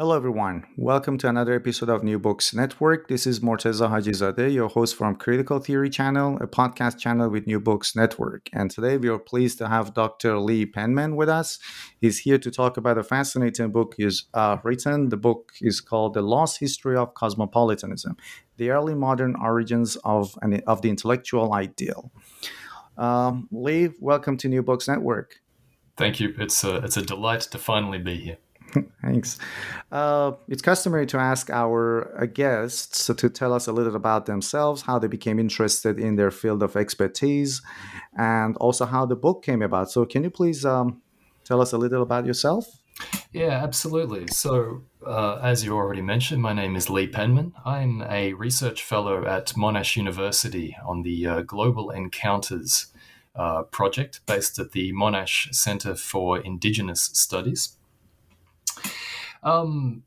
Hello, everyone. Welcome to another episode of New Books Network. This is Morteza Hajizadeh, your host from Critical Theory Channel, a podcast channel with New Books Network. And today we are pleased to have Dr. Lee Penman with us. He's here to talk about a fascinating book he's uh, written. The book is called The Lost History of Cosmopolitanism The Early Modern Origins of, an, of the Intellectual Ideal. Um, Lee, welcome to New Books Network. Thank you. It's a, it's a delight to finally be here. Thanks. Uh, it's customary to ask our uh, guests to tell us a little about themselves, how they became interested in their field of expertise, and also how the book came about. So, can you please um, tell us a little about yourself? Yeah, absolutely. So, uh, as you already mentioned, my name is Lee Penman. I'm a research fellow at Monash University on the uh, Global Encounters uh, project based at the Monash Center for Indigenous Studies. Um,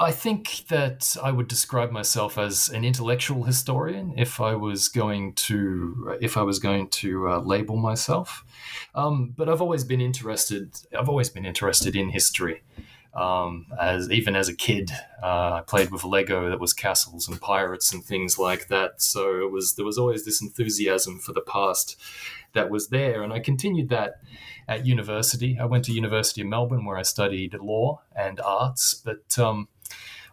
I think that I would describe myself as an intellectual historian if I was going to if I was going to uh, label myself. Um, but I've always been interested. I've always been interested in history. Um, as even as a kid, uh, I played with Lego that was castles and pirates and things like that. So it was there was always this enthusiasm for the past that was there, and I continued that at university. I went to University of Melbourne where I studied law and arts, but um,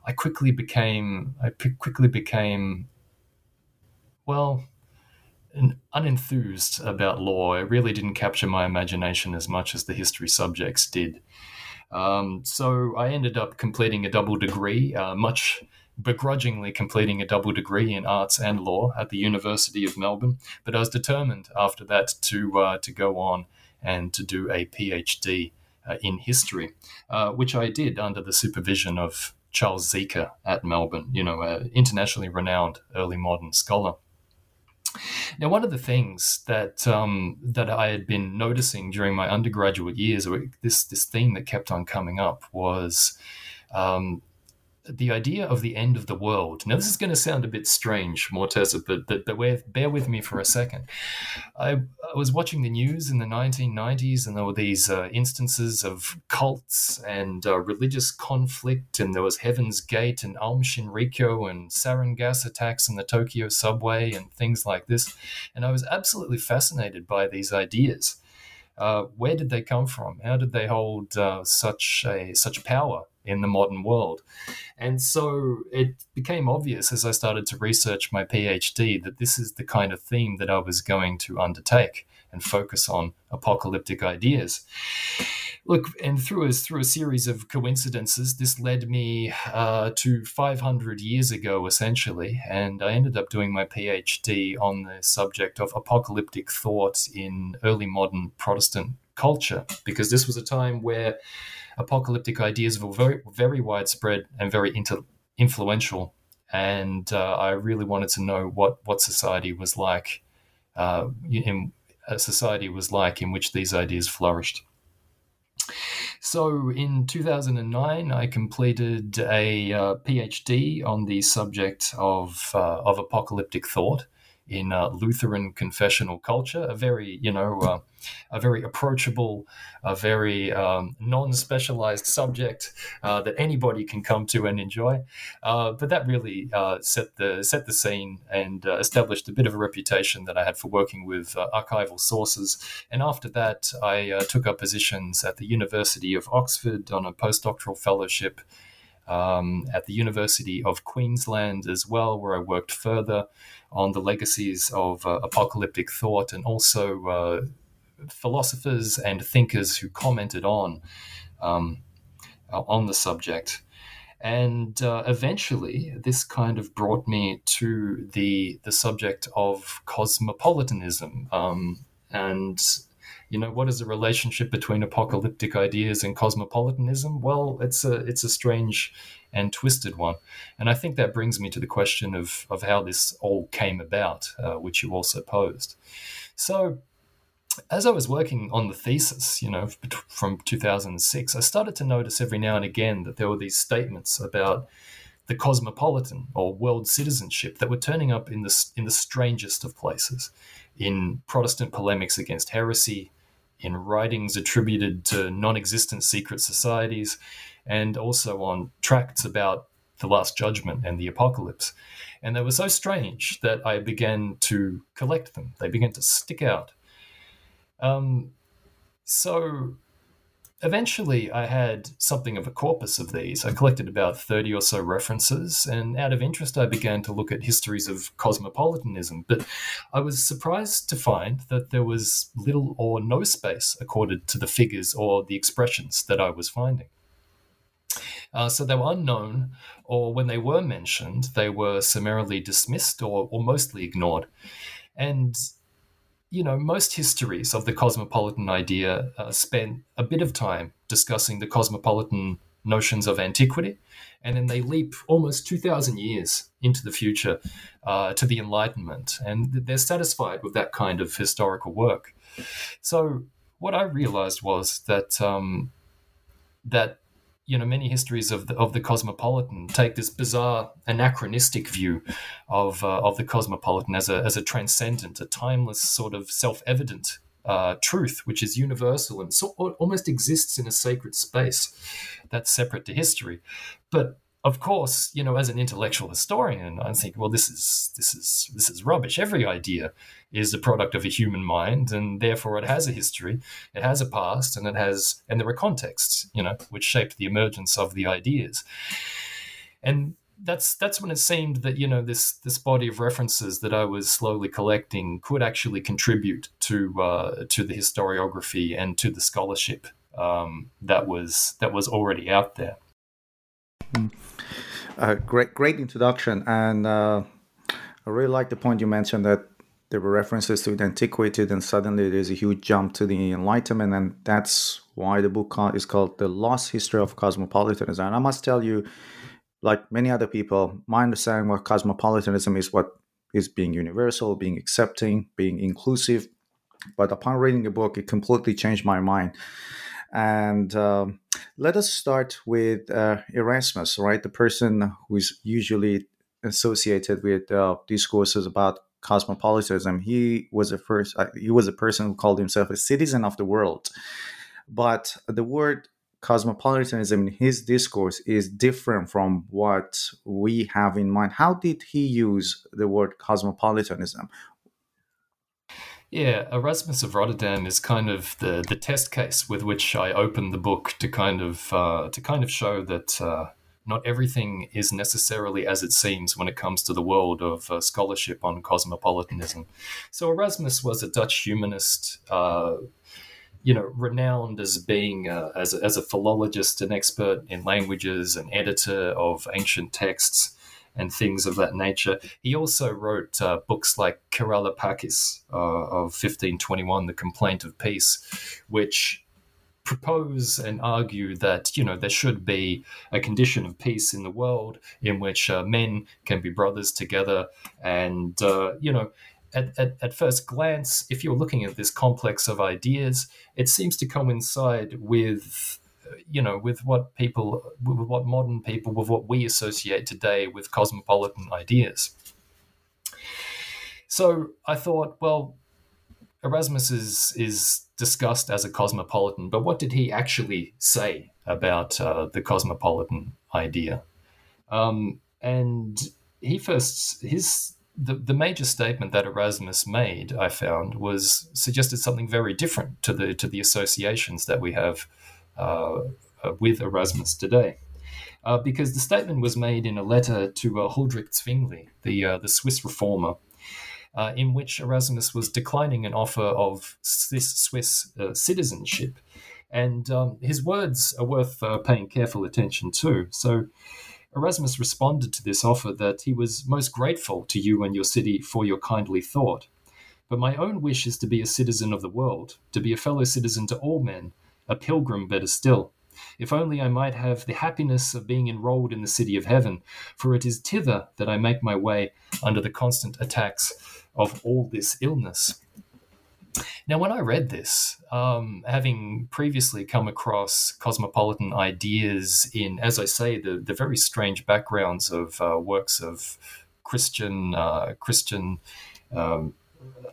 I quickly became I quickly became well unenthused about law. It really didn't capture my imagination as much as the history subjects did. Um, so I ended up completing a double degree, uh, much begrudgingly completing a double degree in arts and law at the University of Melbourne. But I was determined after that to uh, to go on and to do a PhD uh, in history, uh, which I did under the supervision of Charles Zika at Melbourne, you know, an internationally renowned early modern scholar. Now, one of the things that um, that I had been noticing during my undergraduate years, or this this theme that kept on coming up, was um, the idea of the end of the world. Now, this is going to sound a bit strange, Morteza, but, but, but bear with me for a second. I, I, was watching the news in the 1990s, and there were these uh, instances of cults and uh, religious conflict, and there was Heaven's Gate and Aum Shinrikyo and sarin gas attacks in the Tokyo subway and things like this. And I was absolutely fascinated by these ideas. Uh, where did they come from? How did they hold uh, such a such power in the modern world? And so it became obvious as I started to research my PhD that this is the kind of theme that I was going to undertake and focus on apocalyptic ideas. Look, and through a, through a series of coincidences, this led me uh, to 500 years ago, essentially, and I ended up doing my PhD on the subject of apocalyptic thought in early modern Protestant culture, because this was a time where apocalyptic ideas were very, very widespread and very inter- influential. And uh, I really wanted to know what, what society was like, uh, in, a society was like in which these ideas flourished. So in 2009, I completed a uh, PhD on the subject of, uh, of apocalyptic thought in uh, Lutheran confessional culture, a very, you know, uh, a very approachable, a very um, non-specialized subject uh, that anybody can come to and enjoy. Uh, but that really uh, set the set the scene and uh, established a bit of a reputation that I had for working with archival sources. And after that, I took up positions at the University of Oxford on a postdoctoral fellowship um, at the University of Queensland as well, where I worked further on the legacies of uh, apocalyptic thought and also uh, philosophers and thinkers who commented on um, uh, on the subject. And uh, eventually, this kind of brought me to the the subject of cosmopolitanism um, and you know, what is the relationship between apocalyptic ideas and cosmopolitanism? Well, it's a it's a strange and twisted one, and I think that brings me to the question of of how this all came about, uh, which you also posed. So, as I was working on the thesis, you know, from 2006, I started to notice every now and again that there were these statements about the cosmopolitan or world citizenship that were turning up in the in the strangest of places, in Protestant polemics against heresy, in writings attributed to non existent secret societies, and also on tracts about the Last Judgment and the Apocalypse. And they were so strange that I began to collect them. They began to stick out. Um, so eventually I had something of a corpus of these. I collected about 30 or so references, and out of interest, I began to look at histories of cosmopolitanism. But I was surprised to find that there was little or no space accorded to the figures or the expressions that I was finding. Uh, so they were unknown, or when they were mentioned, they were summarily dismissed or, or mostly ignored. And you know, most histories of the cosmopolitan idea uh, spend a bit of time discussing the cosmopolitan notions of antiquity, and then they leap almost 2,000 years into the future uh, to the Enlightenment, and they're satisfied with that kind of historical work. So, what I realized was that um, that you know many histories of the, of the cosmopolitan take this bizarre anachronistic view of uh, of the cosmopolitan as a as a transcendent, a timeless sort of self evident uh, truth, which is universal and so almost exists in a sacred space that's separate to history. But of course, you know, as an intellectual historian, I think, well, this is this is this is rubbish. Every idea is a product of a human mind, and therefore it has a history, it has a past, and it has and there are contexts, you know, which shaped the emergence of the ideas. And that's that's when it seemed that you know this this body of references that I was slowly collecting could actually contribute to uh, to the historiography and to the scholarship um, that was that was already out there. Mm. Uh, great, great introduction, and uh, I really like the point you mentioned that there were references to the antiquity, and suddenly there's a huge jump to the Enlightenment, and that's why the book is called "The Lost History of Cosmopolitanism." And I must tell you, like many other people, my understanding of cosmopolitanism is what is being universal, being accepting, being inclusive. But upon reading the book, it completely changed my mind. And um, let us start with uh, Erasmus, right? The person who is usually associated with uh, discourses about cosmopolitanism. He was a first. Uh, he was a person who called himself a citizen of the world. But the word cosmopolitanism in his discourse is different from what we have in mind. How did he use the word cosmopolitanism? Yeah, Erasmus of Rotterdam is kind of the, the test case with which I open the book to kind of uh, to kind of show that uh, not everything is necessarily as it seems when it comes to the world of uh, scholarship on cosmopolitanism. So Erasmus was a Dutch humanist, uh, you know, renowned as being uh, as a, as a philologist, an expert in languages, an editor of ancient texts and things of that nature. He also wrote uh, books like Querela Pacis uh, of 1521, The Complaint of Peace, which propose and argue that you know there should be a condition of peace in the world in which uh, men can be brothers together and uh, you know at, at, at, first glance if you're looking at this complex of ideas it seems to coincide with you know, with what people, with what modern people, with what we associate today with cosmopolitan ideas. So I thought, well, Erasmus is is discussed as a cosmopolitan, but what did he actually say about uh, the cosmopolitan idea? Um, and he first his the, the major statement that Erasmus made, I found, was suggested something very different to the to the associations that we have with Erasmus today. Uh, because the statement was made in a letter to uh, Huldrych Zwingli, the uh, the Swiss reformer, uh, in which Erasmus was declining an offer of Swiss, Swiss uh, citizenship. And um, his words are worth uh, paying careful attention to. So Erasmus responded to this offer that he was most grateful to you and your city for your kindly thought. But my own wish is to be a citizen of the world, to be a fellow citizen to all men, a pilgrim better still. If only I might have the happiness of being enrolled in the city of heaven, for it is thither that I make my way under the constant attacks of all this illness. Now, when I read this, um, having previously come across cosmopolitan ideas in, as I say, the, the very strange backgrounds of uh, works of Christian uh, Christian um,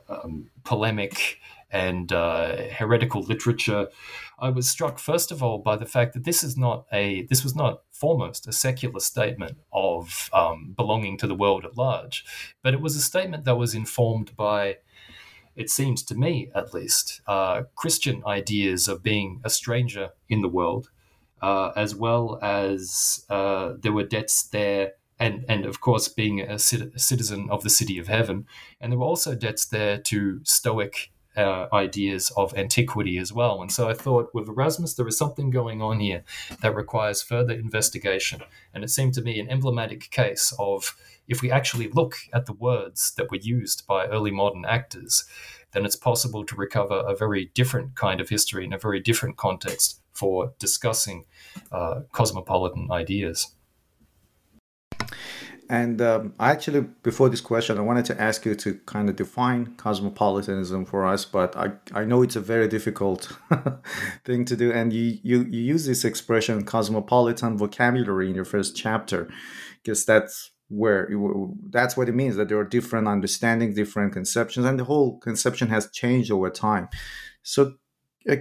um, polemic and uh, heretical literature, I was struck first of all by the fact that this is not a this was not foremost a secular statement of um, belonging to the world at large, but it was a statement that was informed by, it seems to me at least, uh, Christian ideas of being a stranger in the world, uh, as well as uh, there were debts there and and of course being a, citizen of the city of heaven. And there were also debts there to stoic uh, ideas of antiquity as well. And so I thought with Erasmus, there is something going on here that requires further investigation. And it seemed to me an emblematic case of if we actually look at the words that were used by early modern actors, then it's possible to recover a very different kind of history in a very different context for discussing uh, cosmopolitan ideas. And um, actually, before this question, I wanted to ask you to kind of define cosmopolitanism for us, but I, I know it's a very difficult thing to do. And you, you, you use this expression, cosmopolitan vocabulary, in your first chapter, because that's where that's what it means that there are different understandings, different conceptions, and the whole conception has changed over time. So, uh,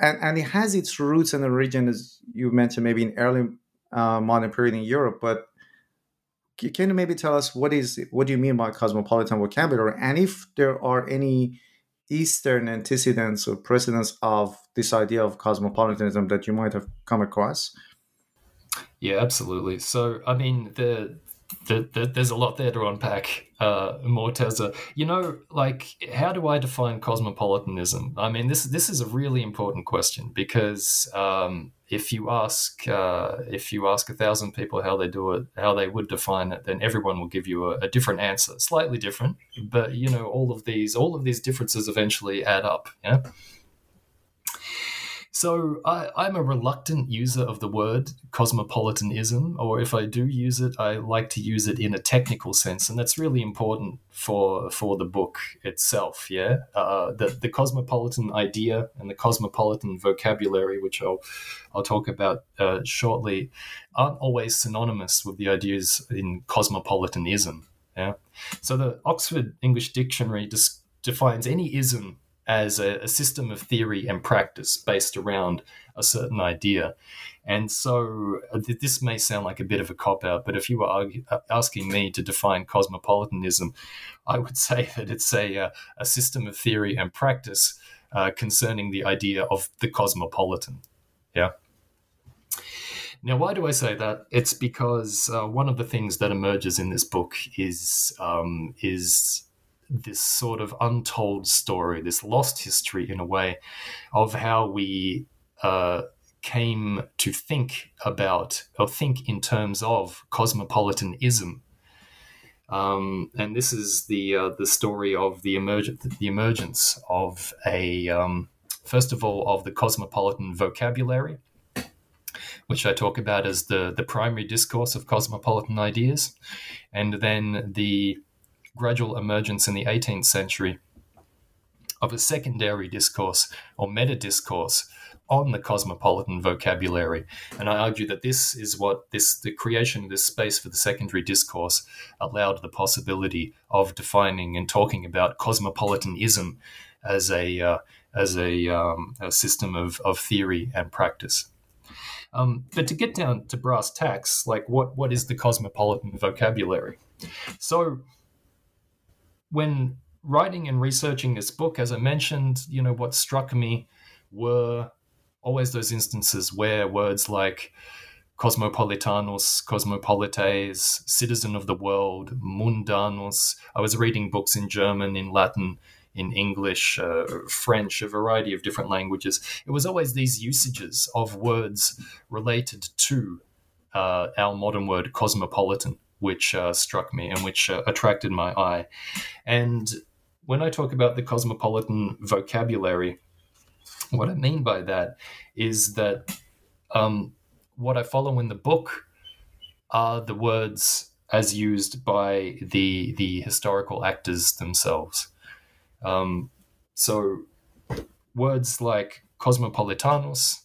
and, and it has its roots and origin, as you mentioned, maybe in early uh, modern period in Europe, but can you maybe tell us what is what do you mean by cosmopolitan vocabulary? And if there are any eastern antecedents or precedents of this idea of cosmopolitanism that you might have come across? Yeah absolutely. So i mean the the, the, there's a lot there to unpack, uh, Morteza. You know, like, how do I define cosmopolitanism? I mean, this this is a really important question because um, if you ask uh, if you ask a thousand people how they do it, how they would define it, then everyone will give you a, a, different answer, slightly different. But you know, all of these all of these differences eventually add up. Yeah. So I, am a reluctant user of the word cosmopolitanism, or if I do use it, I like to use it in a technical sense, and that's really important for for the book itself. Yeah, uh, the the cosmopolitan idea and the cosmopolitan vocabulary, which I'll I'll talk about uh, shortly, aren't always synonymous with the ideas in cosmopolitanism. Yeah, so the Oxford English Dictionary dis- defines any ism as a, a, system of theory and practice based around a certain idea. And so uh, this may sound like a bit of a cop out, but if you were argue, uh, asking me to define cosmopolitanism, I would say that it's a, uh, a system of theory and practice uh, concerning the idea of the cosmopolitan. Yeah. Now, why do I say that? It's because uh, one of the things that emerges in this book is um, is this sort of untold story, this lost history in a way of how we uh, came to think about or think in terms of cosmopolitanism. Um, and this is the uh, the story of the emergence the emergence of a um, first of all of the cosmopolitan vocabulary, which I talk about as the the primary discourse of cosmopolitan ideas, and then the gradual emergence in the 18th century of a secondary discourse or meta discourse on the cosmopolitan vocabulary. And I argue that this is what this the creation of this space for the secondary discourse allowed the possibility of defining and talking about cosmopolitanism as a uh, as a, um, a, system of, of theory and practice. Um, but to get down to brass tacks, like what what is the cosmopolitan vocabulary? So when writing and researching this book, as I mentioned, you know what struck me were always those instances where words like cosmopolitanos, cosmopolites, citizen of the world, mundanos. I was reading books in German, in Latin, in English, uh, French, a variety of different languages. It was always these usages of words related to uh, our modern word cosmopolitan, which uh, struck me and which uh, attracted my eye. And when I talk about the cosmopolitan vocabulary, what I mean by that is that um, what I follow in the book are the words as used by the the historical actors themselves. Um, so words like cosmopolitanos,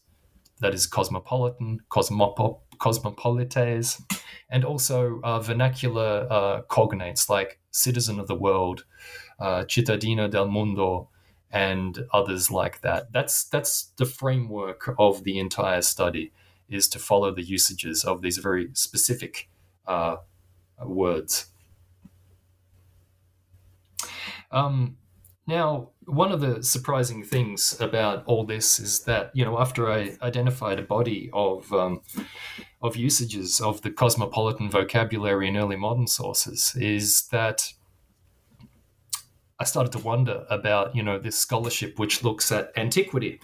that is cosmopolitan, cosmopo- cosmopolites, and also uh, vernacular uh, cognates like citizen of the world, uh, cittadino del mundo, and others like that. That's that's the framework of the entire study is to follow the usages of these very specific uh, words. Um, now, one of the surprising things about all this is that you know after I identified a body of um, of usages of the cosmopolitan vocabulary in early modern sources, is that I started to wonder about, you know, this scholarship which looks at antiquity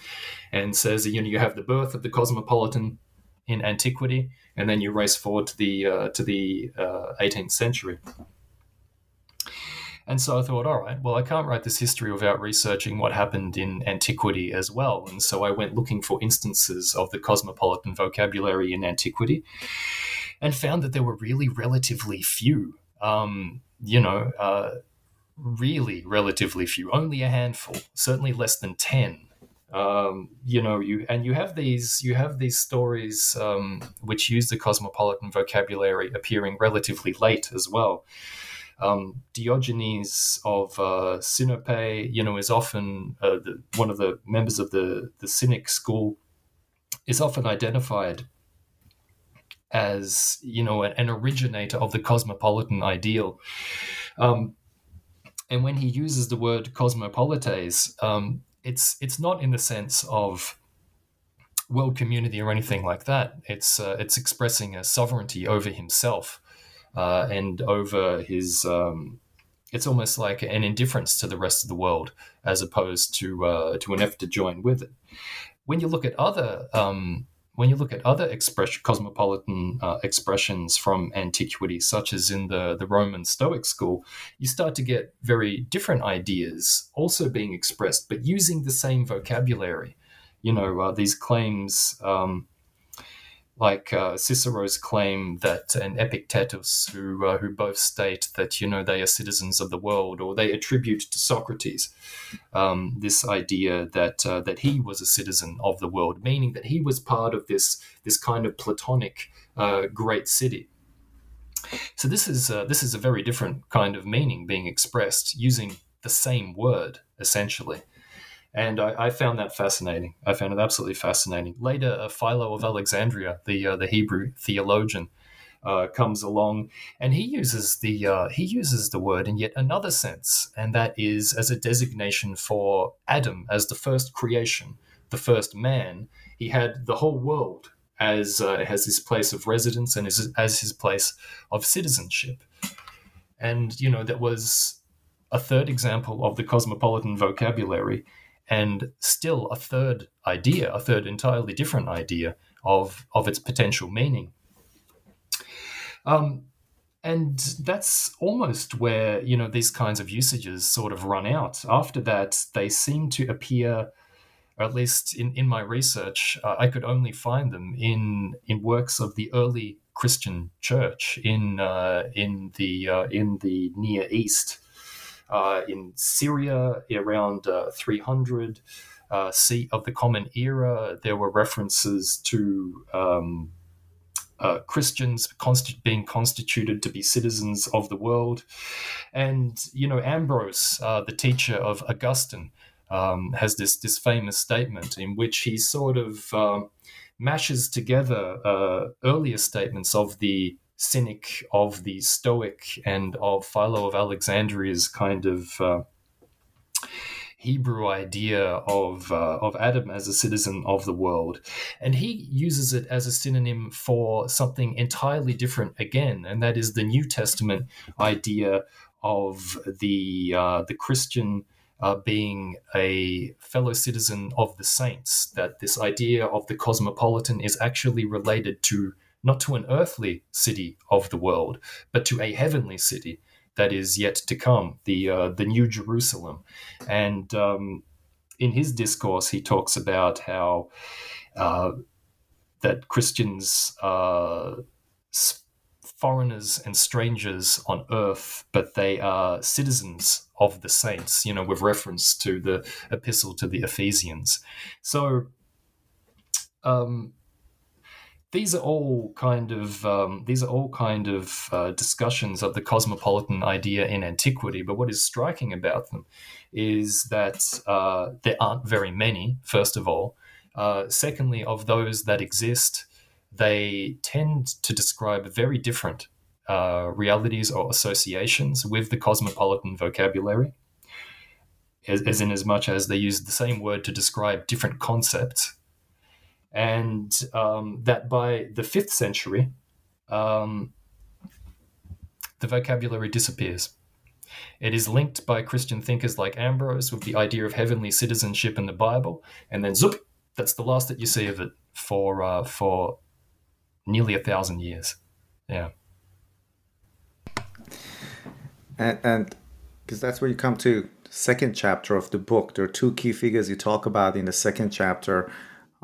and says, you know, you have the birth of the cosmopolitan in antiquity, and then you race forward to the uh, to the uh, 18th century. And so I thought, all right, well, I can't write this history without researching what happened in antiquity as well. And so I went looking for instances of the cosmopolitan vocabulary in antiquity and found that there were really relatively few. Um, you know, uh, really relatively few, only a handful, certainly less than 10. Um, you know, you and you have these you have these stories um, which use the cosmopolitan vocabulary appearing relatively late as well. Um, Diogenes of uh, Sinope, you know, is often uh, the, one of the members of the the Cynic school, is often identified as you know an, an originator of the cosmopolitan ideal. Um, and when he uses the word cosmopolites, um, it's it's not in the sense of world community or anything like that. It's uh, it's expressing a sovereignty over himself uh, and over his. Um, it's almost like an indifference to the rest of the world, as opposed to uh, to an effort to join with it. When you look at other um, when you look at other expression, cosmopolitan uh, expressions from antiquity, such as in the, the Roman Stoic school, you start to get very different ideas also being expressed, but using the same vocabulary. You know, uh, these claims um, like uh, Cicero's claim that and Epictetus, who uh, who both state that you know they are citizens of the world, or they attribute to Socrates um, this idea that uh, that he was a citizen of the world, meaning that he was part of this this kind of Platonic uh, great city. So this is uh, this is a very different kind of meaning being expressed using the same word essentially. And I, I, found that fascinating. I found it absolutely fascinating. Later, uh, Philo of Alexandria, the uh, the Hebrew theologian, uh, comes along, and he uses the uh, he uses the word in yet another sense, and that is as a designation for Adam as the first creation, the first man. He had the whole world as uh, as his place of residence and as, as his place of citizenship, and you know that was a third example of the cosmopolitan vocabulary and still a third idea, a third entirely different idea of of its potential meaning. Um, and that's almost where you know these kinds of usages sort of run out. After that, they seem to appear, at least in, in my research, uh, I could only find them in in works of the early Christian Church in uh, in the uh, in the Near East uh, in Syria around uh, 300, uh, seat of the Common Era. There were references to um, uh, Christians being constituted to be citizens of the world. And, you know, Ambrose, uh, the teacher of Augustine, um, has this, this famous statement in which he sort of um, mashes together uh, earlier statements of the Cynic, of the Stoic, and of Philo of Alexandria's kind of uh, Hebrew idea of uh, of Adam as a citizen of the world, and he uses it as a synonym for something entirely different again, and that is the New Testament idea of the uh, the Christian. Uh, being a fellow citizen of the saints, that this idea of the cosmopolitan is actually related to not to an earthly city of the world, but to a heavenly city that is yet to come, the uh, the New Jerusalem. And um, in his discourse, he talks about how uh, that Christians are foreigners and strangers on earth, but they are citizens of the saints. You know, with reference to the epistle to the Ephesians. So. Um, these are all kind of um, these are all kind of uh, discussions of the cosmopolitan idea in antiquity. But what is striking about them is that uh, there aren't very many. First of all, uh, secondly, of those that exist, they tend to describe very different uh, realities or associations with the cosmopolitan vocabulary. As, as in as much as they use the same word to describe different concepts and um, that by the fifth century, um, the vocabulary disappears. It is linked by Christian thinkers like Ambrose with the idea of heavenly citizenship in the Bible, and then zoop, that's the last that you see of it for uh, for nearly a thousand years. Yeah, and because that's where you come to second chapter of the book. There are two key figures you talk about in the second chapter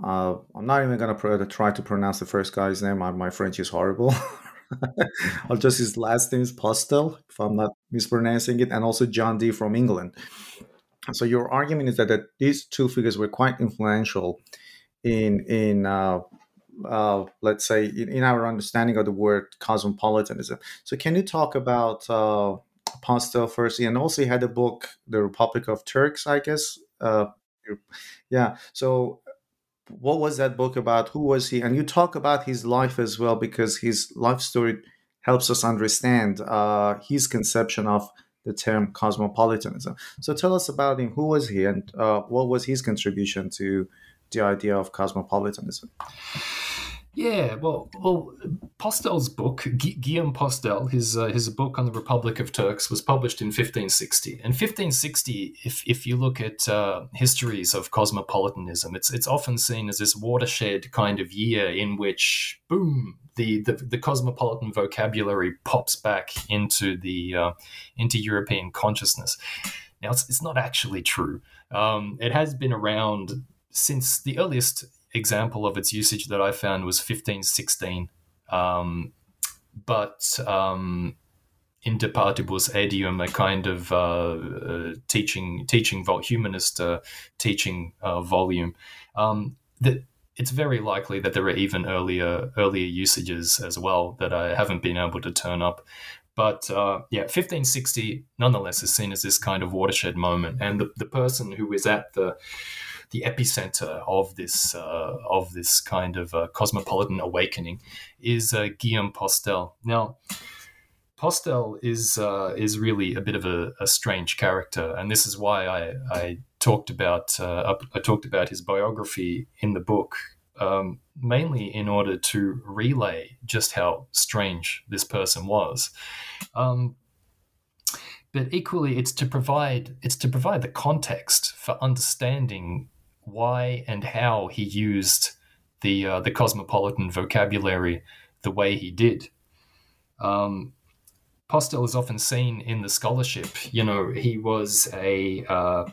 uh, I'm not even gonna pr- try to pronounce the first guy's name. I, my French is horrible. I'll just his last name is Postel, if I'm not mispronouncing it, and also John Dee from England. So your argument is that, that these two figures were quite influential in in uh, uh, let's say in, in, our understanding of the word cosmopolitanism. So can you talk about uh, Postel first, and also he had a book, The Republic of Turks, I guess. Uh, yeah. So what was that book about? Who was he? And you talk about his life as well because his life story helps us understand uh, his conception of the term cosmopolitanism. So tell us about him. Who was he, and uh, what was his contribution to the idea of cosmopolitanism? Yeah, well, well, Postel's book, Guillaume Postel, his uh, his book on the Republic of Turks, was published in 1560. And 1560, if if you look at uh, histories of cosmopolitanism, it's it's often seen as this watershed kind of year in which, boom, the the, the cosmopolitan vocabulary pops back into the uh, into European consciousness. Now, it's it's not actually true. Um, it has been around since the earliest example of its usage that I found was 1516. Um, but um, in De Partibus Aedium, a kind of uh, uh, teaching, teaching vol- humanist uh, teaching uh, volume, um, that it's very likely that there are even earlier earlier usages as well that I haven't been able to turn up. But uh, yeah, 1560 nonetheless is seen as this kind of watershed moment, and the, the person who is at the the epicenter of this uh, of this kind of uh, cosmopolitan awakening is uh, Guillaume Postel. Now, Postel is uh, is really a bit of a, a, strange character, and this is why I, I talked about uh, I talked about his biography in the book. Um, mainly in order to relay just how strange this person was. Um, but equally it's to provide it's to provide the context for understanding why and how he used the uh, the cosmopolitan vocabulary the way he did. Um, Postel is often seen in the scholarship. You know, he was a uh,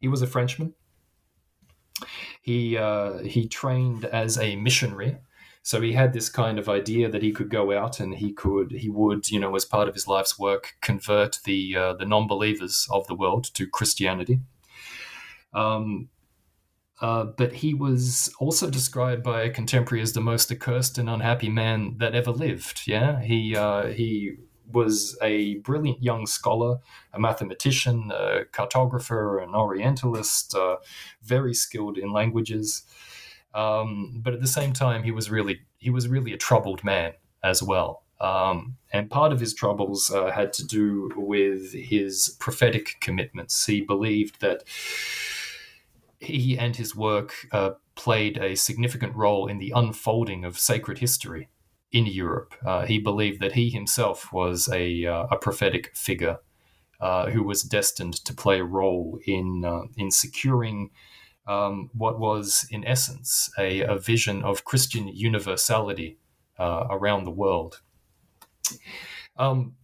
he was a Frenchman. He uh, he trained as a missionary, so he had this kind of idea that he could go out and he could he would you know as part of his life's work convert the uh, the non believers of the world to Christianity. Um, uh, but he was also described by a contemporary as the most accursed and unhappy man that ever lived. Yeah, he uh, he was a brilliant young scholar, a mathematician, a cartographer, an Orientalist, uh, very skilled in languages. Um, but at the same time, he was really he was really a troubled man as well. Um, and part of his troubles uh, had to do with his prophetic commitments. He believed that he and his work uh, played a significant role in the unfolding of sacred history in Europe. Uh, he believed that he himself was a, uh, a prophetic figure uh, who was destined to play a role in, uh, in securing um, what was, in essence, a, a, vision of Christian universality uh, around the world. Um,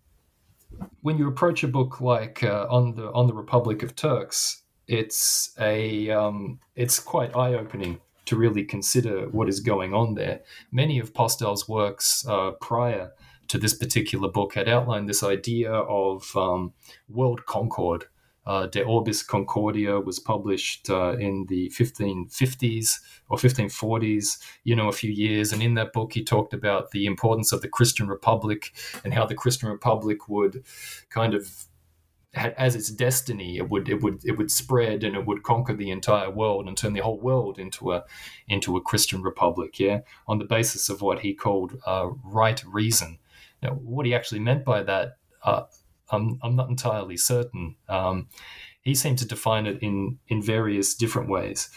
when you approach a book like on the on the Republic of Turks, it's a um, it's quite eye opening to really consider what is going on there. Many of Postel's works uh, prior to this particular book had outlined this idea of um, world concord. Uh, De Orbis Concordia was published uh, in the 1550s or 1540s, you know, a few years. And in that book, he talked about the importance of the Christian Republic and how the Christian Republic would kind of as its destiny, it would it would it would spread and it would conquer the entire world and turn the whole world into a into a Christian republic. Yeah, on the basis of what he called uh, right reason. Now, what he actually meant by that, uh, I'm I'm not entirely certain. Um, he seemed to define it in in various different ways.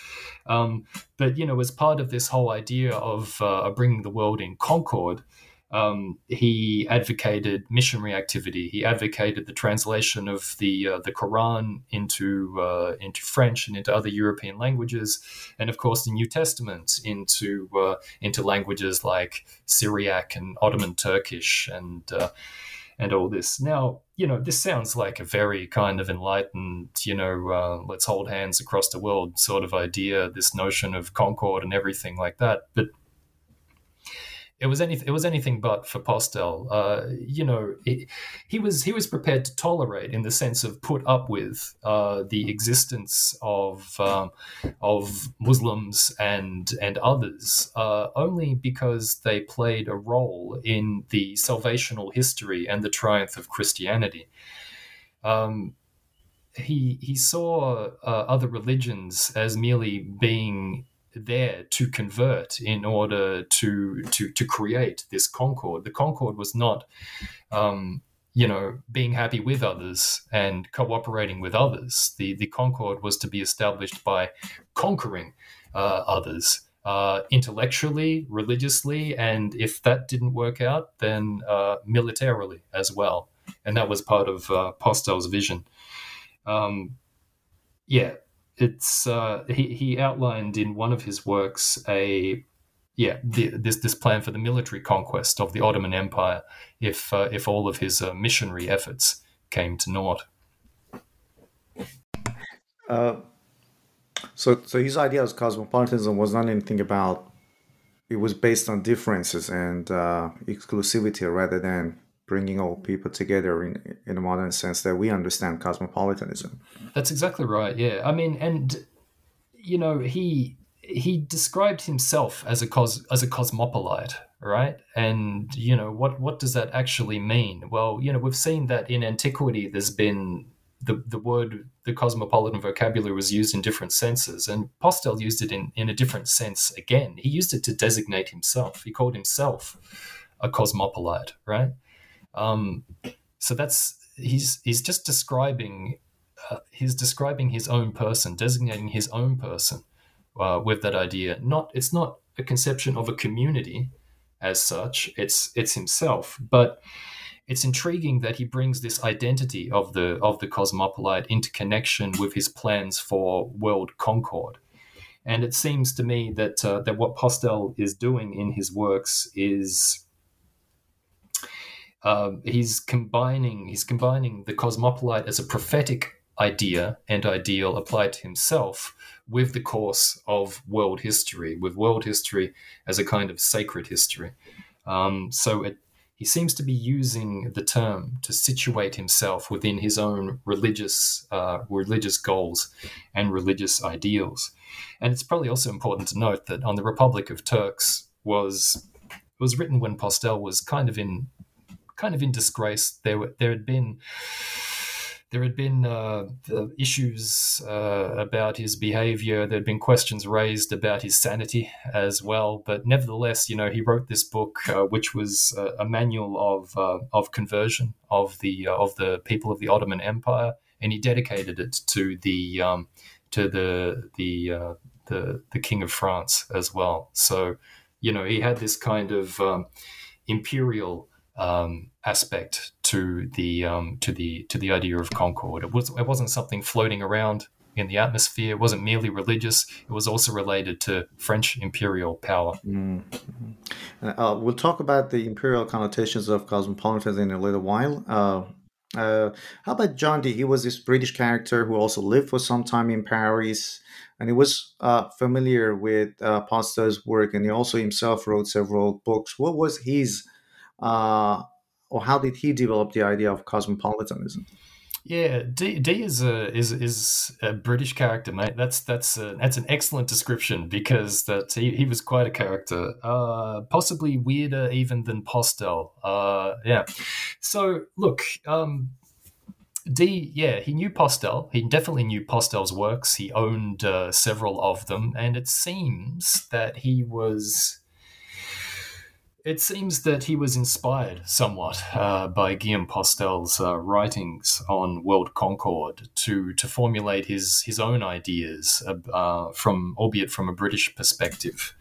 Um, but you know, as part of this whole idea of uh, bringing the world in concord, um, he advocated missionary activity. He advocated the translation of the uh, the Quran into uh, into French and into other European languages, and of course the New Testament into uh, into languages like Syriac and Ottoman Turkish and uh, and all this. Now, you know, this sounds like a very kind of enlightened, you know, uh, let's hold hands across the world sort of idea. This notion of concord and everything like that, but it was anything. It was anything but for Postel. Uh, you know, he was he was prepared to tolerate, in the sense of put up with, uh, the existence of um, of Muslims and and others, uh, only because they played a role in the salvational history and the triumph of Christianity. Um, he he saw uh, other religions as merely being there to convert in order to to to create this concord. The concord was not, um, you know, being happy with others and cooperating with others. The the concord was to be established by conquering uh, others. Uh, intellectually, religiously, and if that didn't work out, then uh, militarily as well. And that was part of uh, Postel's vision. Um, yeah, it's uh, he he outlined in one of his works a yeah the, this this plan for the military conquest of the Ottoman Empire if uh, if all of his uh, missionary efforts came to naught. Uh, so so his idea of cosmopolitanism was not anything about it was based on differences and uh, exclusivity rather than bringing all people together in in a modern sense that we understand cosmopolitanism. That's exactly right. Yeah, I mean, and you know, he he described himself as a cos as a cosmopolite, right? And you know, what what does that actually mean? Well, you know, we've seen that in antiquity, there's been the, the word the cosmopolitan vocabulary was used in different senses and postel used it in, in a different sense again he used it to designate himself he called himself a cosmopolite right um, so that's he's he's just describing uh, he's describing his own person, designating his own person uh, with that idea. Not it's not a conception of a community as such. It's it's himself, but it's intriguing that he brings this identity of the of the cosmopolite into connection with his plans for world concord. And it seems to me that uh, that what Postel is doing in his works is um, he's combining he's combining the cosmopolite as a prophetic idea and ideal applied to himself with the course of world history, with world history as a kind of sacred history. Um, so it he seems to be using the term to situate himself within his own religious uh, religious goals and religious ideals. And it's probably also important to note that on the Republic of Turks was was written when Postel was kind of in kind of in disgrace. There were there had been there had been uh, issues uh, about his behavior. There had been questions raised about his sanity as well. But nevertheless, you know, he wrote this book, uh, which was a manual of uh, of conversion of the uh, of the people of the Ottoman Empire, and he dedicated it to the um, to the the uh, the the King of France as well. So, you know, he had this kind of um, imperial um, aspect to the um, to the to the idea of concord. It was it wasn't something floating around in the atmosphere. It wasn't merely religious. It was also related to French imperial power. Mm-hmm. Uh, we'll talk about the imperial connotations of cosmopolitanism in a little while. Uh, uh, how about John Dee? He was this British character who also lived for some time in Paris, and he was uh, familiar with uh, Postel's work, and he also himself wrote several books. What was his uh, or how did he develop the idea of cosmopolitanism? Yeah, D, Dee is a is is a British character, mate. That's that's a, that's an excellent description because that he, he was quite a character, uh, possibly weirder even than Postel. Uh, yeah. So look, um, Dee, yeah, he knew Postel. He definitely knew Postel's works. He owned uh, several of them, and it seems that he was it seems that he was inspired somewhat uh, by Guillaume Postel's uh, writings on world concord to to formulate his his own ideas uh, from, albeit from a British perspective.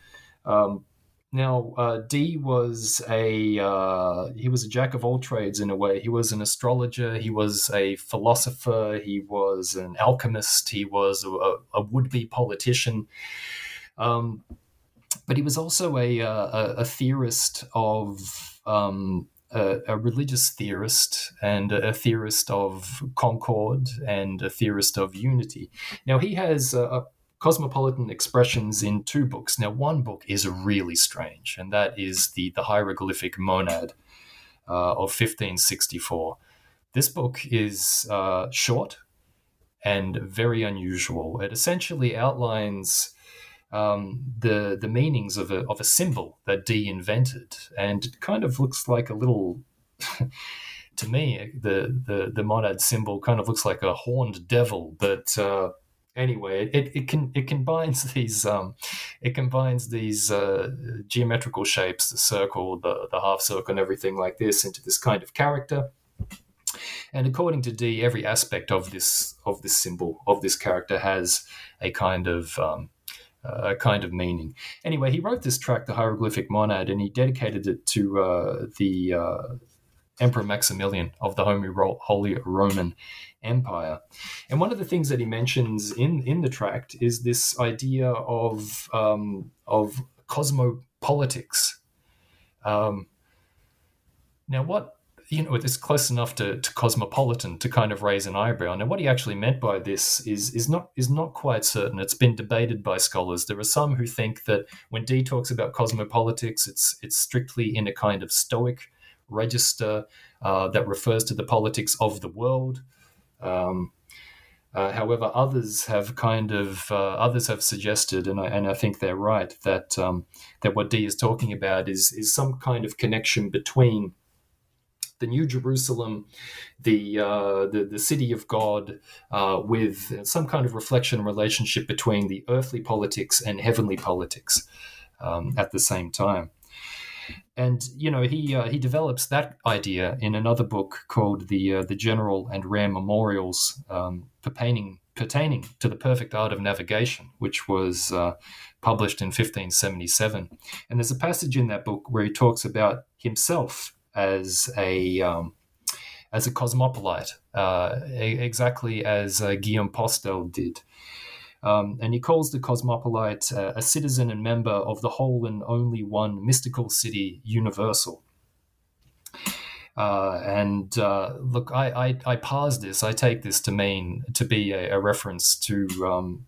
Um, now, uh, Dee was a uh, he was a jack of all trades in a way. He was an astrologer. He was a philosopher. He was an alchemist. He was a, a would be politician. Um, but he was also a, uh, a, a theorist of um, a, a, religious theorist and a theorist of concord and a theorist of unity. Now he has uh, cosmopolitan expressions in two books. Now one book is really strange, and that is the the hieroglyphic monad uh, of 1564. This book is uh, short and very unusual. It essentially outlines um, the the meanings of a of a symbol that Dee invented, and it kind of looks like a little. to me, the, the the monad symbol kind of looks like a horned devil, but uh, anyway, it, it can it combines these um, it combines these uh, geometrical shapes, the circle, the the half circle, and everything like this into this kind of character. And according to Dee, every aspect of this of this symbol of this character has a kind of um, a kind of meaning. Anyway, he wrote this tract, The Hieroglyphic Monad, and he dedicated it to uh, the uh, Emperor Maximilian of the Holy Roman Empire. And one of the things that he mentions in, in the tract is this idea of, um, of cosmopolitics. Um, now, what you know, it's close enough to, to cosmopolitan to kind of raise an eyebrow. Now, what he actually meant by this is is not is not quite certain. It's been debated by scholars. There are some who think that when Dee talks about cosmopolitics, it's it's strictly in a kind of Stoic register uh, that refers to the politics of the world. Um, uh, however, others have kind of uh, others have suggested, and I, and I think they're right that um, that what Dee is talking about is is some kind of connection between the New Jerusalem, the uh, the, the city of God, uh, with some kind of reflection relationship between the earthly politics and heavenly politics um, at the same time. And you know he uh, he develops that idea in another book called the uh, the General and Rare Memorials um, pertaining pertaining to the perfect art of navigation, which was uh, published in 1577. And there's a passage in that book where he talks about himself as a um, as a cosmopolite, uh, exactly as uh, Guillaume Postel did. Um, and he calls the cosmopolite uh, a citizen and member of the whole and only one mystical city, universal. Uh, and uh, look, I, I, I parse this. I take this to mean to be a, a reference to um,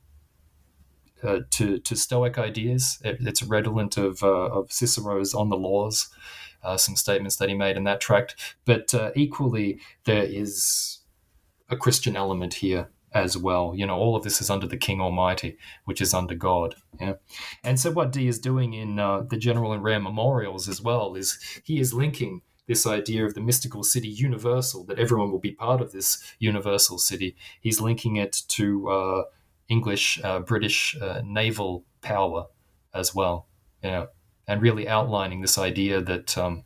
uh, to to Stoic ideas. It, it's redolent of uh, of Cicero's On the Laws, uh, some statements that he made in that tract. But uh, equally, there is a Christian element here as well. You know, all of this is under the King Almighty, which is under God. Yeah, and so what Dee is doing in uh, the General and Rare Memorials as well is he is linking this idea of the mystical city universal, that everyone will be part of this universal city. He's linking it to uh, English, uh, British uh, naval power as well. Yeah, and really outlining this idea that. Um,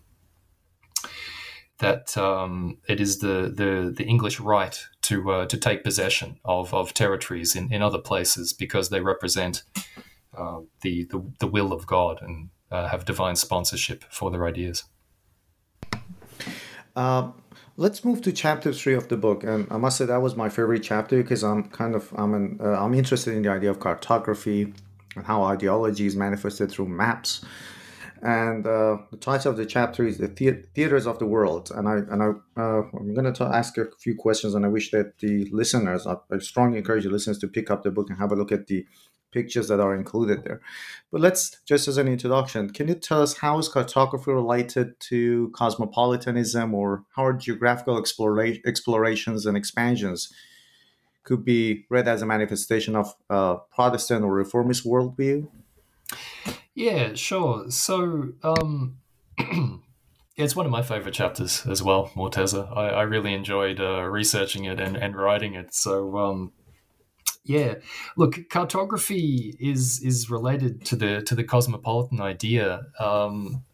that um, it is the, the, the English right to uh, to take possession of, of territories in, in other places because they represent uh, the, the the will of God and uh, have divine sponsorship for their ideas. Um, let's move to chapter three of the book, and I must say that was my favorite chapter because I'm kind of I'm an, uh, I'm interested in the idea of cartography and how ideology is manifested through maps. And uh, the title of the chapter is the, the- theaters of the world. And I and I uh, I'm going to ask a few questions, and I wish that the listeners, I, I strongly encourage the listeners to pick up the book and have a look at the pictures that are included there. But let's just as an introduction, can you tell us how is cartography related to cosmopolitanism, or how are geographical explora- explorations and expansions could be read as a manifestation of uh, Protestant or Reformist worldview? Yeah, sure. So, um, it's one of my favorite chapters as well, Morteza. I, I really enjoyed uh, researching it and, and writing it. So, um, yeah, look, cartography is is related to the to the cosmopolitan idea. Um,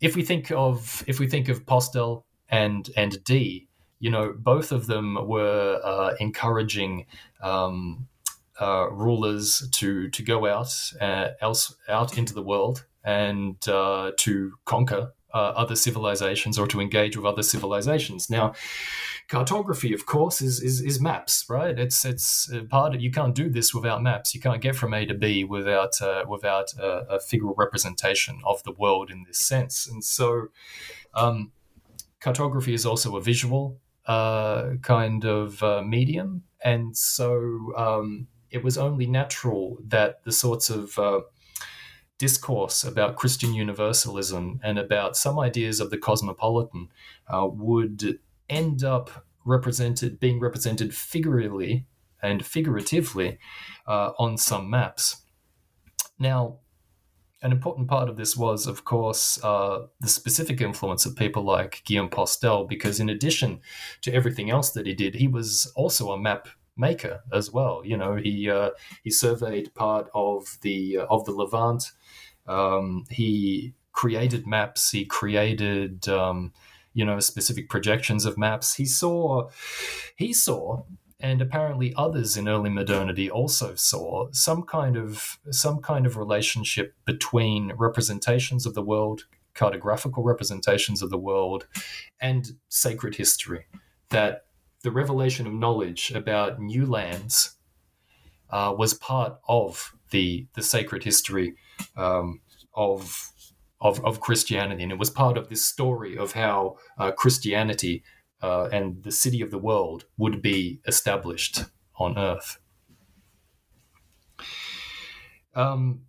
if we think of if we think of Postel and and Dee, you know, both of them were uh, encouraging um, uh, rulers to to go out uh, else out into the world and uh, to conquer uh, other civilizations or to engage with other civilizations. Now, cartography, of course, is, is is maps, right? It's it's part of you can't do this without maps. You can't get from A to B without uh, without a, a figural representation of the world in this sense. And so, um, cartography is also a visual kind of uh, medium, and so um, it was only natural that the sorts of uh, discourse about Christian universalism and about some ideas of the cosmopolitan uh, would end up represented being represented figuratively and figuratively uh, on some maps. Now, an important part of this was, of course, uh, the specific influence of people like Guillaume Postel, because in addition to everything else that he did, he was also a map maker as well. You know, he uh, he surveyed part of the uh, of the Levant. Um, he created maps. He created um, you know specific projections of maps. He saw he saw. And apparently, others in early modernity also saw some kind of some kind of relationship between representations of the world, cartographical representations of the world, and sacred history. That the revelation of knowledge about new lands uh, was part of the the sacred history um, of, of of Christianity, and it was part of this story of how uh, Christianity uh, and the city of the world would be established on Earth. Um,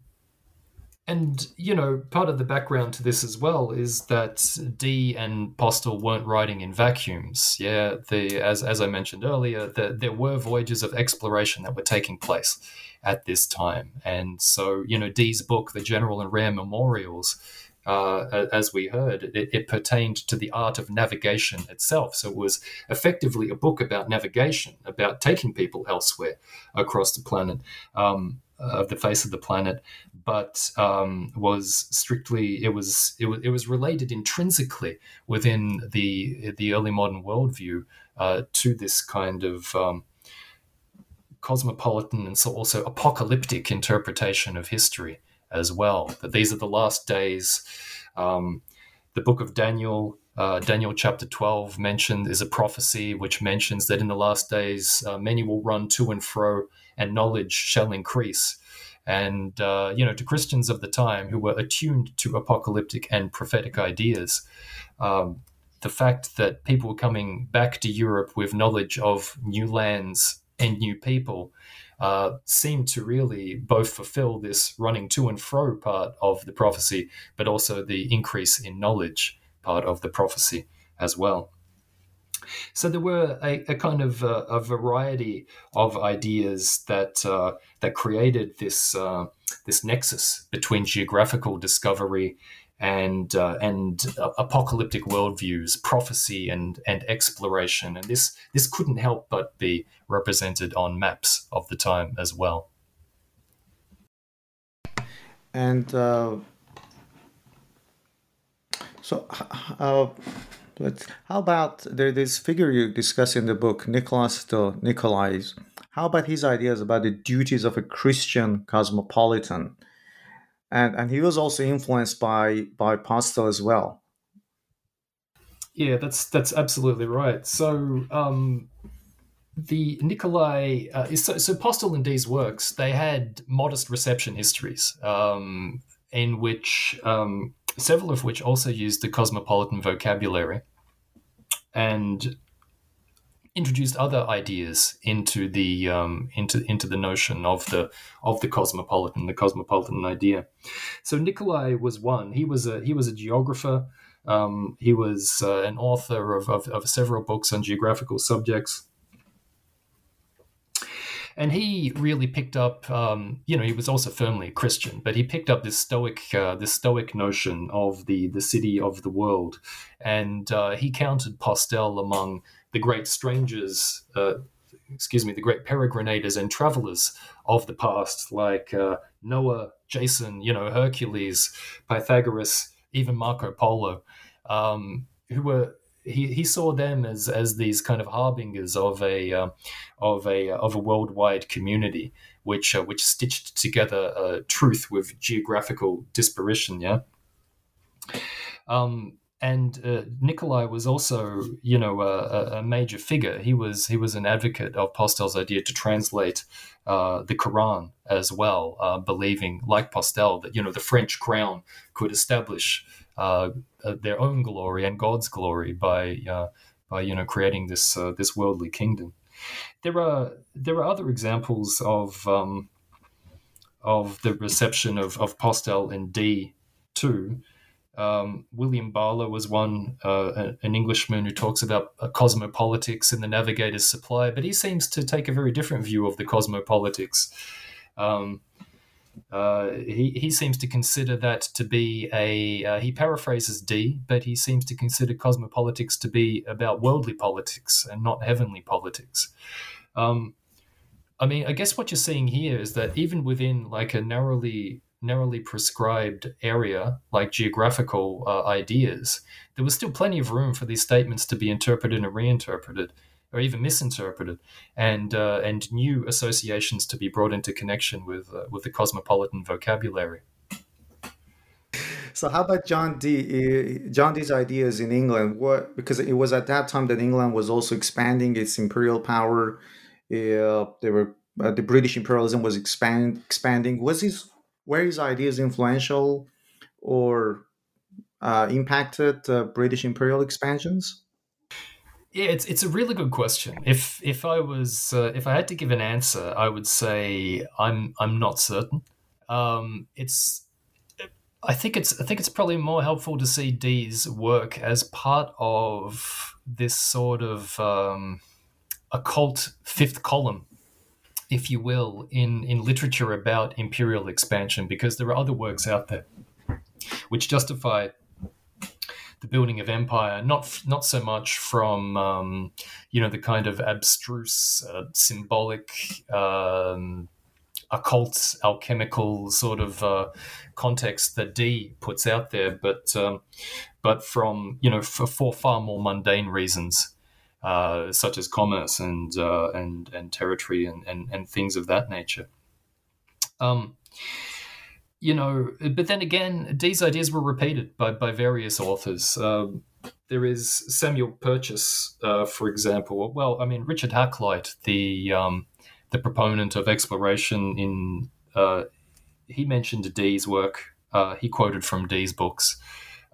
and you know, part of the background to this as well is that Dee and Postel weren't writing in vacuums. Yeah, the as as I mentioned earlier, the, there were voyages of exploration that were taking place at this time, and so you know, Dee's book, The General and Rare Memorials, uh, as we heard, it, it, pertained to the art of navigation itself. So it was effectively a book about navigation, about taking people elsewhere across the planet. Um, of the face of the planet, but um, was strictly it was, it was it was related intrinsically within the the early modern worldview uh, to this kind of um, cosmopolitan and so also apocalyptic interpretation of history as well. That these are the last days. Um, the book of Daniel. Uh, Daniel chapter 12 mentioned is a prophecy which mentions that in the last days uh, many will run to and fro and knowledge shall increase. And, uh, you know, to Christians of the time who were attuned to apocalyptic and prophetic ideas, um, the fact that people were coming back to Europe with knowledge of new lands and new people uh, seem to really both fulfill this running to and fro part of the prophecy, but also the increase in knowledge part of the prophecy as well. So there were a, a kind of uh, a variety of ideas that uh, that created this uh, this nexus between geographical discovery and uh, and apocalyptic worldviews, prophecy and and exploration, and this this couldn't help but be represented on maps of the time as well. And uh, so, uh, let's, how about there, this figure you discuss in the book, Nicolas de Nicolay? How about his ideas about the duties of a Christian cosmopolitan? And and he was also influenced by by Postel as well. Yeah, that's that's absolutely right. So um, de Nicolay uh, so, so Postel and Dee's works, they had modest reception histories um, in which um, several of which also used the cosmopolitan vocabulary, and introduced other ideas into the um, into into the notion of the of the cosmopolitan, the cosmopolitan idea. So Nicolay was one. He was a he was a geographer. Um, he was uh, an author of, of, of several books on geographical subjects and he really picked up um, you know he was also firmly a christian but he picked up this stoic uh, this stoic notion of the the city of the world and uh, he counted postel among the great strangers, uh, excuse me, the great peregrinators and travelers of the past, like uh, Noah, Jason, you know, Hercules, Pythagoras, even Marco Polo, um, who were he, he saw them as as these kind of harbingers of a uh, of a of a worldwide community, which uh, which stitched together uh, truth with geographical disparition. Yeah. Um, and uh, Nicolay was also, you know, a, a, major figure. He was he was an advocate of Postel's idea to translate uh, the Quran as well, uh, believing, like Postel, that you know the French crown could establish uh, uh, their own glory and God's glory by uh, by you know creating this this worldly kingdom. There are there are other examples of um, of the reception of, of Postel and Dee too. Um, William Barlow was one, uh, an Englishman who talks about uh, cosmopolitics in the Navigator's Supply, but he seems to take a very different view of the cosmopolitics. Um, uh, he, he seems to consider that to be a, uh, he paraphrases Dee, but he seems to consider cosmopolitics to be about worldly politics and not heavenly politics. Um, I mean, I guess what you're seeing here is that even within like a narrowly narrowly prescribed area like geographical uh, ideas, there was still plenty of room for these statements to be interpreted and reinterpreted, or even misinterpreted, and uh, and new associations to be brought into connection with uh, with the cosmopolitan vocabulary. So how about John Dee? John Dee's ideas in England? What because it was at that time that England was also expanding its imperial power. Uh, they were uh, the British imperialism was expand, expanding. Was his were his ideas influential or uh, impacted uh, British imperial expansions? Yeah, it's it's a really good question. If if I was uh, if I had to give an answer, I would say I'm I'm not certain. Um, it's I think it's I think it's probably more helpful to see Dee's work as part of this sort of um, occult fifth column if you will, in, in literature about imperial expansion, because there are other works out there which justify the building of empire, not not so much from um, you know the kind of abstruse, uh, symbolic, um, occult, alchemical sort of uh, context that Dee puts out there, but um, but from you know for, for far more mundane reasons uh, such as commerce and uh, and and territory and, and and things of that nature. Um, you know, but then again, these ideas were repeated by by various authors. Um, there is Samuel Purchas, uh, for example. Well, I mean Richard Hakluyt, the um, the proponent of exploration in uh, he mentioned Dee's work. Uh, he quoted from Dee's books,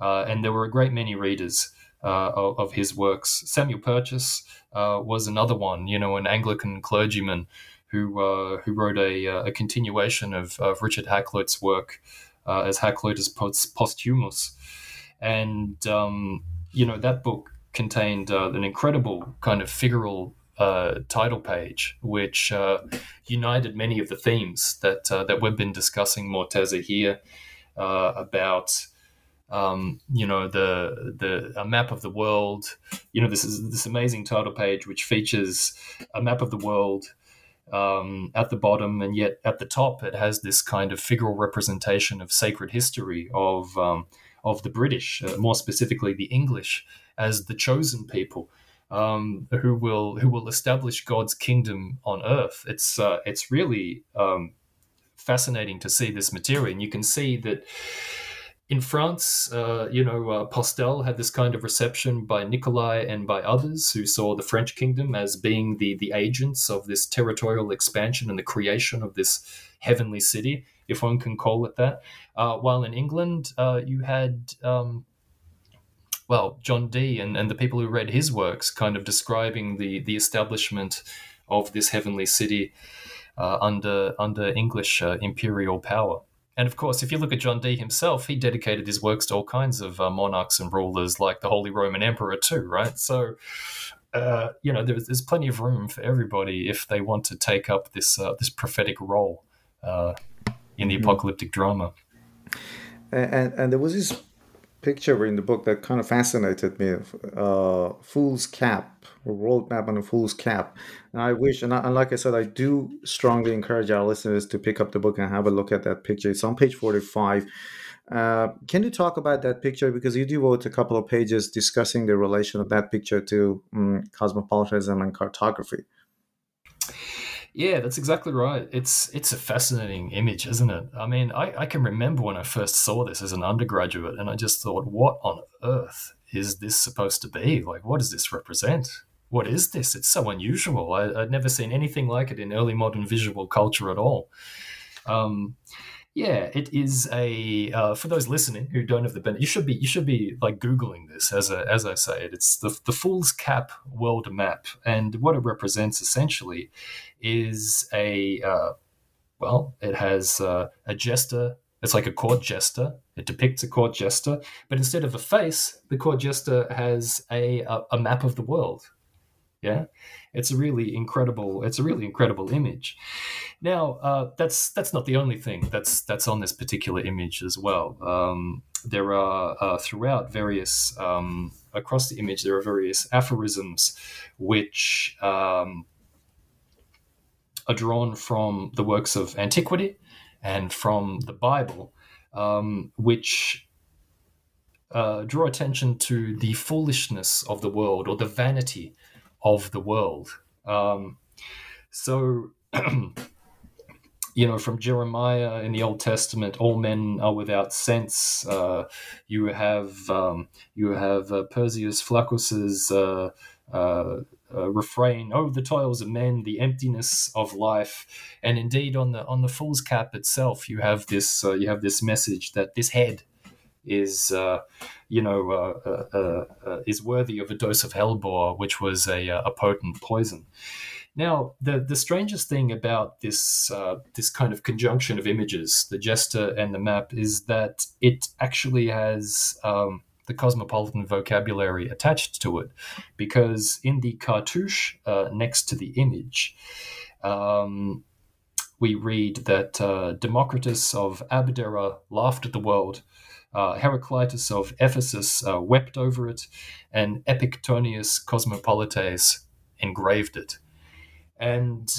uh, and there were a great many readers uh, of, his works. Samuel Purchas uh, was another one, you know, an Anglican clergyman who uh, who wrote a, uh, a continuation of, of Richard Hakluyt's work uh, as Hakluyt as posthumous, and um, you know that book contained uh, an incredible kind of figural title page, which united many of the themes that that we've been discussing, Morteza here, about um, you know the the a map of the world. You know, this is this amazing title page which features a map of the world. Um, at the bottom, and yet at the top, it has this kind of figural representation of sacred history of um, of the British, uh, more specifically the English, as the chosen people um, who will who will establish God's kingdom on earth. It's uh, it's really um, fascinating to see this material, and you can see that in France, uh, you know, uh, Postel had this kind of reception by Nicolay and by others who saw the French kingdom as being the the agents of this territorial expansion and the creation of this heavenly city, if one can call it that. Uh, while in England, uh, you had um, well, John Dee and, and the people who read his works kind of describing the, the establishment of this heavenly city uh, under, under English uh, imperial power. And of course, if you look at John Dee himself, he dedicated his works to all kinds of uh, monarchs and rulers, like the Holy Roman Emperor, too, right? So, uh, you know, there's, there's plenty of room for everybody if they want to take up this uh, this prophetic role uh, in the mm-hmm. apocalyptic drama. And, and there was this picture in the book that kind of fascinated me uh, fool's cap a world map on a fool's cap. And i wish and, I, and, like i said i do strongly encourage our listeners to pick up the book and have a look at that picture. It's on page 45 uh, can you talk about that picture? Because you devote a couple of pages discussing the relation of that picture to um, cosmopolitanism and cartography yeah, that's exactly right. It's it's a fascinating image, isn't it? I mean, I, I can remember when I first saw this as an undergraduate, and I just thought, what on earth is this supposed to be? Like, what does this represent? What is this? It's so unusual. I, would never seen anything like it in early modern visual culture at all. Um, yeah, it is a uh, for those listening who don't have the benefit. You should be you should be like googling this as a, as I say it. It's the the Fool's Cap world map, and what it represents essentially is a uh, well, it has uh, a jester. It's like a court jester. It depicts a court jester, but instead of a face, the court jester has a a, a map of the world. Yeah, it's a really incredible. It's a really incredible image. Now, uh, that's that's not the only thing that's that's on this particular image as well. Um, there are uh, throughout various um, across the image there are various aphorisms which um, are drawn from the works of antiquity and from the Bible, um, which uh, draw attention to the foolishness of the world or the vanity of the world. Um, so, you know, from Jeremiah in the Old Testament, all men are without sense. Uh, you have um, you have uh, Persius Flaccus's uh, refrain, "Oh, the toils of men, the emptiness of life," and indeed on the on the fool's cap itself, you have this uh, you have this message that this head is uh, you know uh, uh, uh, is worthy of a dose of hellebore, which was a, a potent poison. Now, the the strangest thing about this this kind of conjunction of images, the jester and the map, is that it actually has um, the cosmopolitan vocabulary attached to it, because in the cartouche uh, next to the image. Um, we read that uh, Democritus of Abdera laughed at the world, uh, Heraclitus of Ephesus uh, wept over it, and Epichthonius Cosmopolites engraved it. And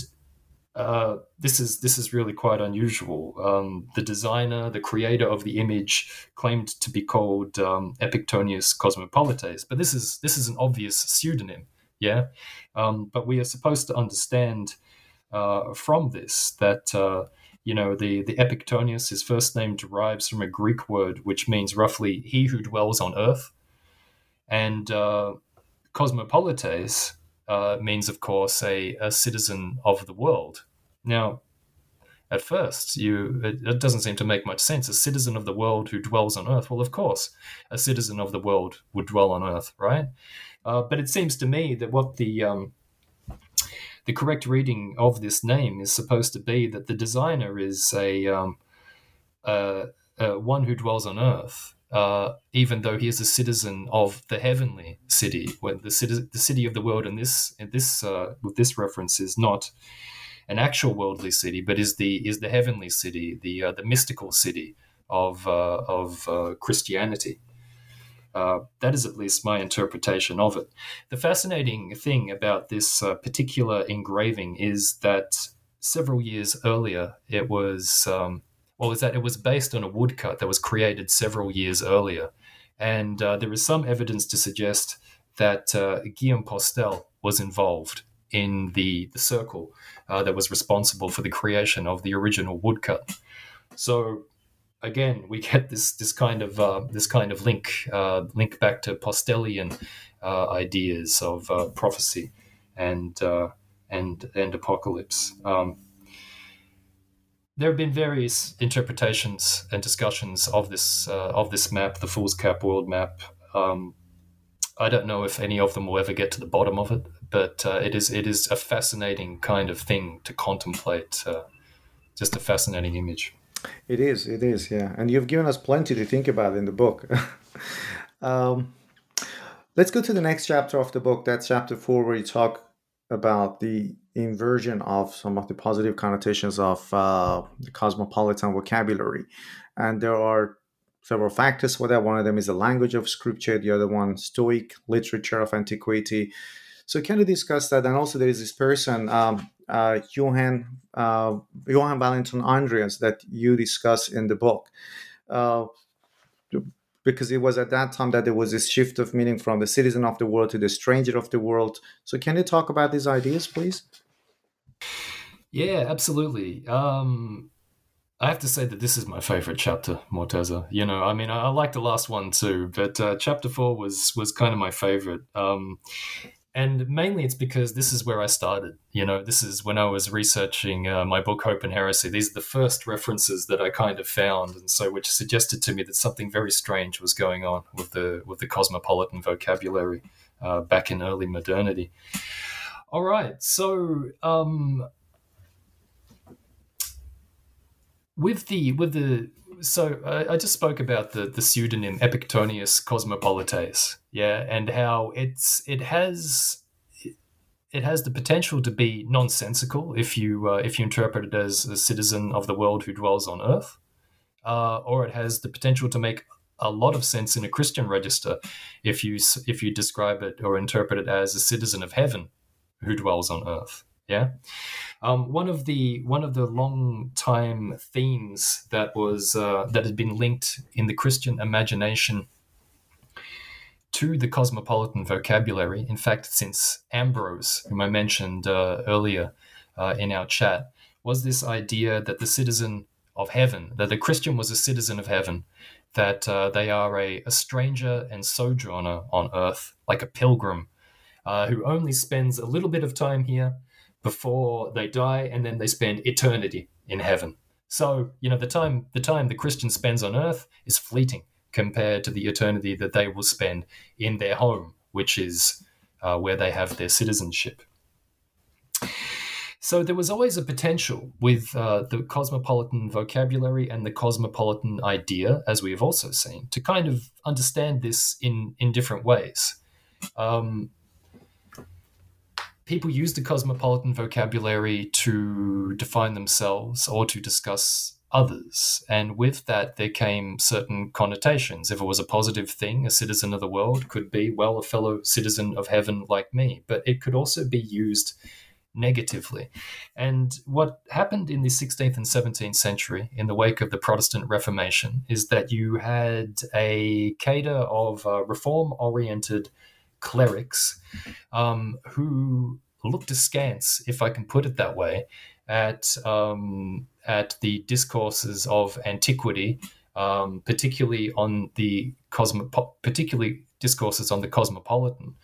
uh, this is this is really quite unusual. Um, the designer, the creator of the image, claimed to be called um, Epichthonius Cosmopolites, but this is this is an obvious pseudonym. Yeah, um, but we are supposed to understand uh, from this that uh, you know, the, the Epichthonius, his first name derives from a Greek word which means roughly he who dwells on earth. And uh, cosmopolites uh, means, of course, a, a citizen of the world. Now, at first, you it, it, doesn't seem to make much sense. A citizen of the world who dwells on earth. Well, of course, a citizen of the world would dwell on earth, right? Uh, but it seems to me that what the um, the correct reading of this name is supposed to be that the designer is a, um, uh, uh, one who dwells on earth, uh, even though he is a citizen of the heavenly city. When the city, the city of the world in this, in this, uh, with this reference is not an actual worldly city, but is the is the heavenly city, the uh, the mystical city of uh, of Christianity. Uh, that is at least my interpretation of it. The fascinating thing about this particular engraving is that several years earlier, it was um, well, is that it was based on a woodcut that was created several years earlier, and uh, there is some evidence to suggest that uh, Guillaume Postel was involved in the the circle uh, that was responsible for the creation of the original woodcut. So again, we get this this kind of uh, this kind of link uh, link back to Postelian uh, ideas of uh, prophecy and and and apocalypse. Um, there have been various interpretations and discussions of this uh, of this map, the Fool's Cap world map. Um, I don't know if any of them will ever get to the bottom of it, but it is it is a fascinating kind of thing to contemplate. just a fascinating image. It is, it is, yeah. And you've given us plenty to think about in the book. um, let's go to the next chapter of the book. That's chapter four, where you talk about the inversion of some of the positive connotations of uh, the cosmopolitan vocabulary. And there are several factors for that. One of them is the language of scripture, the other one, Stoic literature of antiquity. So, can you discuss that? And also, there is this person, um, uh, Johann uh, Johann Valentin Andreae that you discuss in the book. Because it was at that time that there was this shift of meaning from the citizen of the world to the stranger of the world. So, can you talk about these ideas, please? Yeah, absolutely. Um, I have to say that this is my favorite chapter, Morteza. You know, I mean, I, I like the last one too, but uh, chapter four was was kind of my favorite. Um, and mainly it's because this is where I started. You know, this is when I was researching uh, my book Hope and Heresy. These are the first references that I kind of found, and so which suggested to me that something very strange was going on with the with the cosmopolitan vocabulary uh, back in early modernity. All right, so um, with the with the so uh, I just spoke about the the pseudonym Epichthonius Cosmopolites, yeah, and how it's it has it has the potential to be nonsensical if you uh, if you interpret it as a citizen of the world who dwells on Earth, uh, or it has the potential to make a lot of sense in a Christian register if you if you describe it or interpret it as a citizen of heaven who dwells on Earth. Yeah. Um, one of the one of the long time themes that was uh, that had been linked in the Christian imagination to the cosmopolitan vocabulary. In fact, since Ambrose, whom I mentioned uh, earlier uh, in our chat, was this idea that the citizen of heaven, that the Christian was a citizen of heaven, that uh, they are a, a stranger and sojourner on earth, like a pilgrim, uh, who only spends a little bit of time here before they die, and then they spend eternity in heaven. So, you know, the time the time the Christian spends on earth is fleeting compared to the eternity that they will spend in their home, which is uh, where they have their citizenship. So there was always a potential with uh, the cosmopolitan vocabulary and the cosmopolitan idea, as we have also seen, to kind of understand this in in different ways. Um, people use the cosmopolitan vocabulary to define themselves or to discuss others. And with that, there came certain connotations. If it was a positive thing, a citizen of the world could be, well, a fellow citizen of heaven like me. But it could also be used negatively. And what happened in the 16th and 17th century, in the wake of the Protestant Reformation, is that you had a cadre of uh, reform oriented clerics um, who looked askance, if I can put it that way, at um, at the discourses of antiquity, um, particularly on the cosmo, particularly discourses on the cosmopolitan,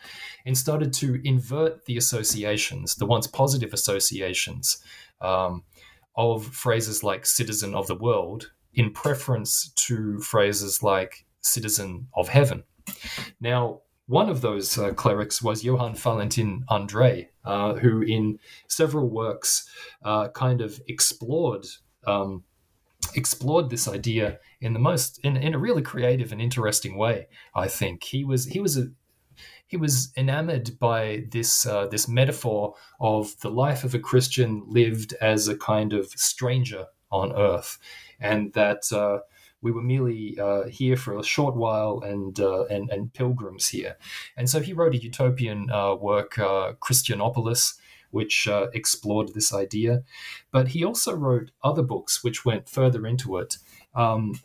and started to invert the associations, the once positive associations um, of phrases like "citizen of the world," in preference to phrases like "citizen of heaven." Now, one of those uh, clerics was Johann Valentin Andreae, uh, who in several works uh, kind of explored um, explored this idea in the most in, in a really creative and interesting way. I think he was he was a he was enamored by this uh, this metaphor of the life of a Christian lived as a kind of stranger on earth, and that uh, we were merely uh, here for a short while and, uh, and, and pilgrims here. And so he wrote a utopian uh, work, uh, Christianopolis, which uh, explored this idea. But he also wrote other books which went further into it, um,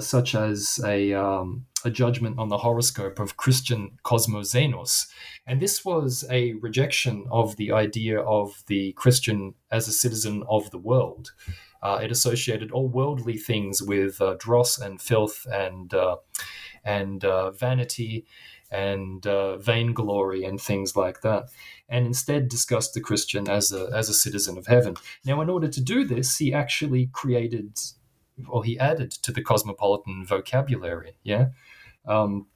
such as a, um, a judgment on the horoscope of Christian Cosmoxenos. And this was a rejection of the idea of the Christian as a citizen of the world. Uh, it associated all worldly things with uh, dross and filth and uh, and uh, vanity and uh, vainglory and things like that, and instead discussed the Christian as a as a citizen of heaven. Now, in order to do this, he actually created, or he added to the cosmopolitan vocabulary. Yeah. Um,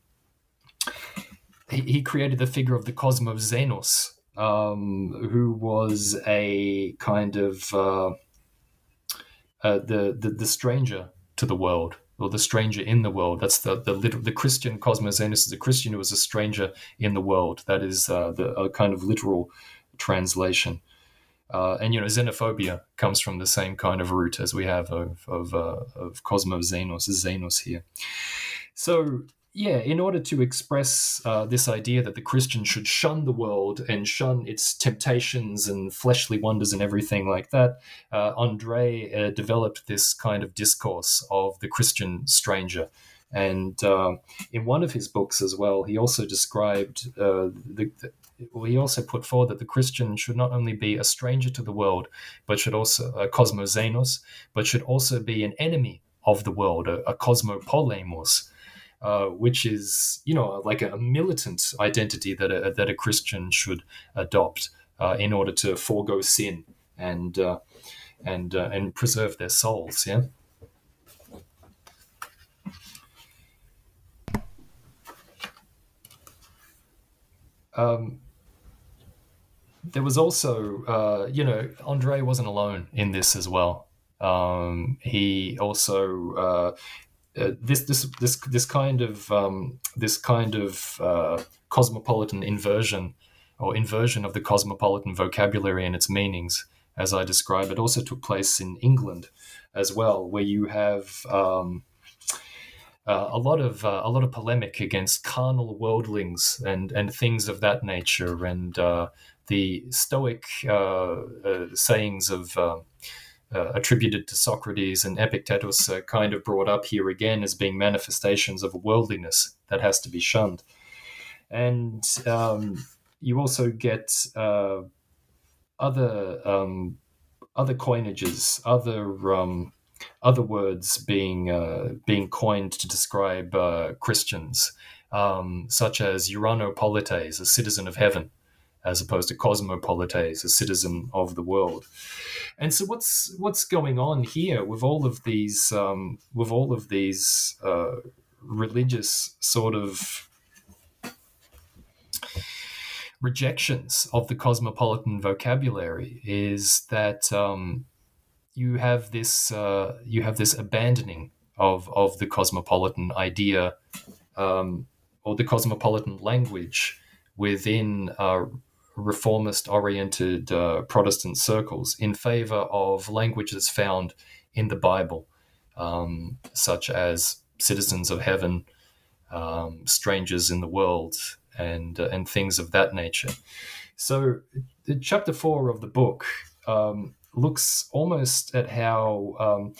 he, created the figure of the Cosmoxenos, um, who was a kind of uh, the, the the stranger to the world or the stranger in the world. That's the the the Christian Cosmoxenos is a Christian who is a stranger in the world. That is uh, the a kind of literal translation. Uh, and you know, xenophobia comes from the same kind of root as we have of of, uh, of Xenos here. So yeah, in order to express uh, this idea that the Christian should shun the world and shun its temptations and fleshly wonders and everything like that, uh, Andreae uh, developed this kind of discourse of the Christian stranger. And uh, in one of his books as well, he also described uh, the, the well, he also put forward that the Christian should not only be a stranger to the world, but should also a cosmoxenos, but should also be an enemy of the world, a, a cosmopolemos, uh, which is you know like a militant identity that a, that a Christian should adopt uh, in order to forego sin and uh, and uh, and preserve their souls. Yeah. Um, there was also, uh, you know, Andreae wasn't alone in this as well. Um, he also uh, this this this this kind of um, this kind of uh, cosmopolitan inversion or inversion of the cosmopolitan vocabulary and its meanings, as I describe it, also took place in England as well, where you have um, uh, a lot of uh, a lot of polemic against carnal worldlings and and things of that nature, and uh, the Stoic sayings of uh, attributed to Socrates and Epictetus are kind of brought up here again as being manifestations of a worldliness that has to be shunned. And um, you also get uh, other um, other coinages, other um, other words being uh, being coined to describe uh, Christians, um, such as Uranopolites, a citizen of heaven, as opposed to cosmopolites, a citizen of the world. And so, what's what's going on here with all of these um, with all of these uh, religious sort of rejections of the cosmopolitan vocabulary is that um, you have this uh, you have this abandoning of of the cosmopolitan idea um, or the cosmopolitan language within uh, reformist oriented uh, Protestant circles in favor of languages found in the Bible, um, such as citizens of heaven, um, strangers in the world, and, uh, and things of that nature. So, chapter four of the book um, looks almost at how um,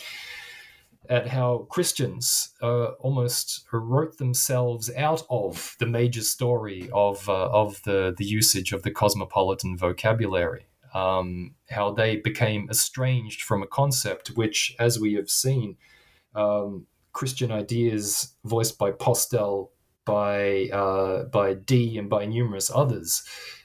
at how Christians uh, almost wrote themselves out of the major story of uh, of the the usage of the cosmopolitan vocabulary. Um, how they became estranged from a concept which, as we have seen, um, Christian ideas voiced by Postel, by uh, by Dee, and by numerous others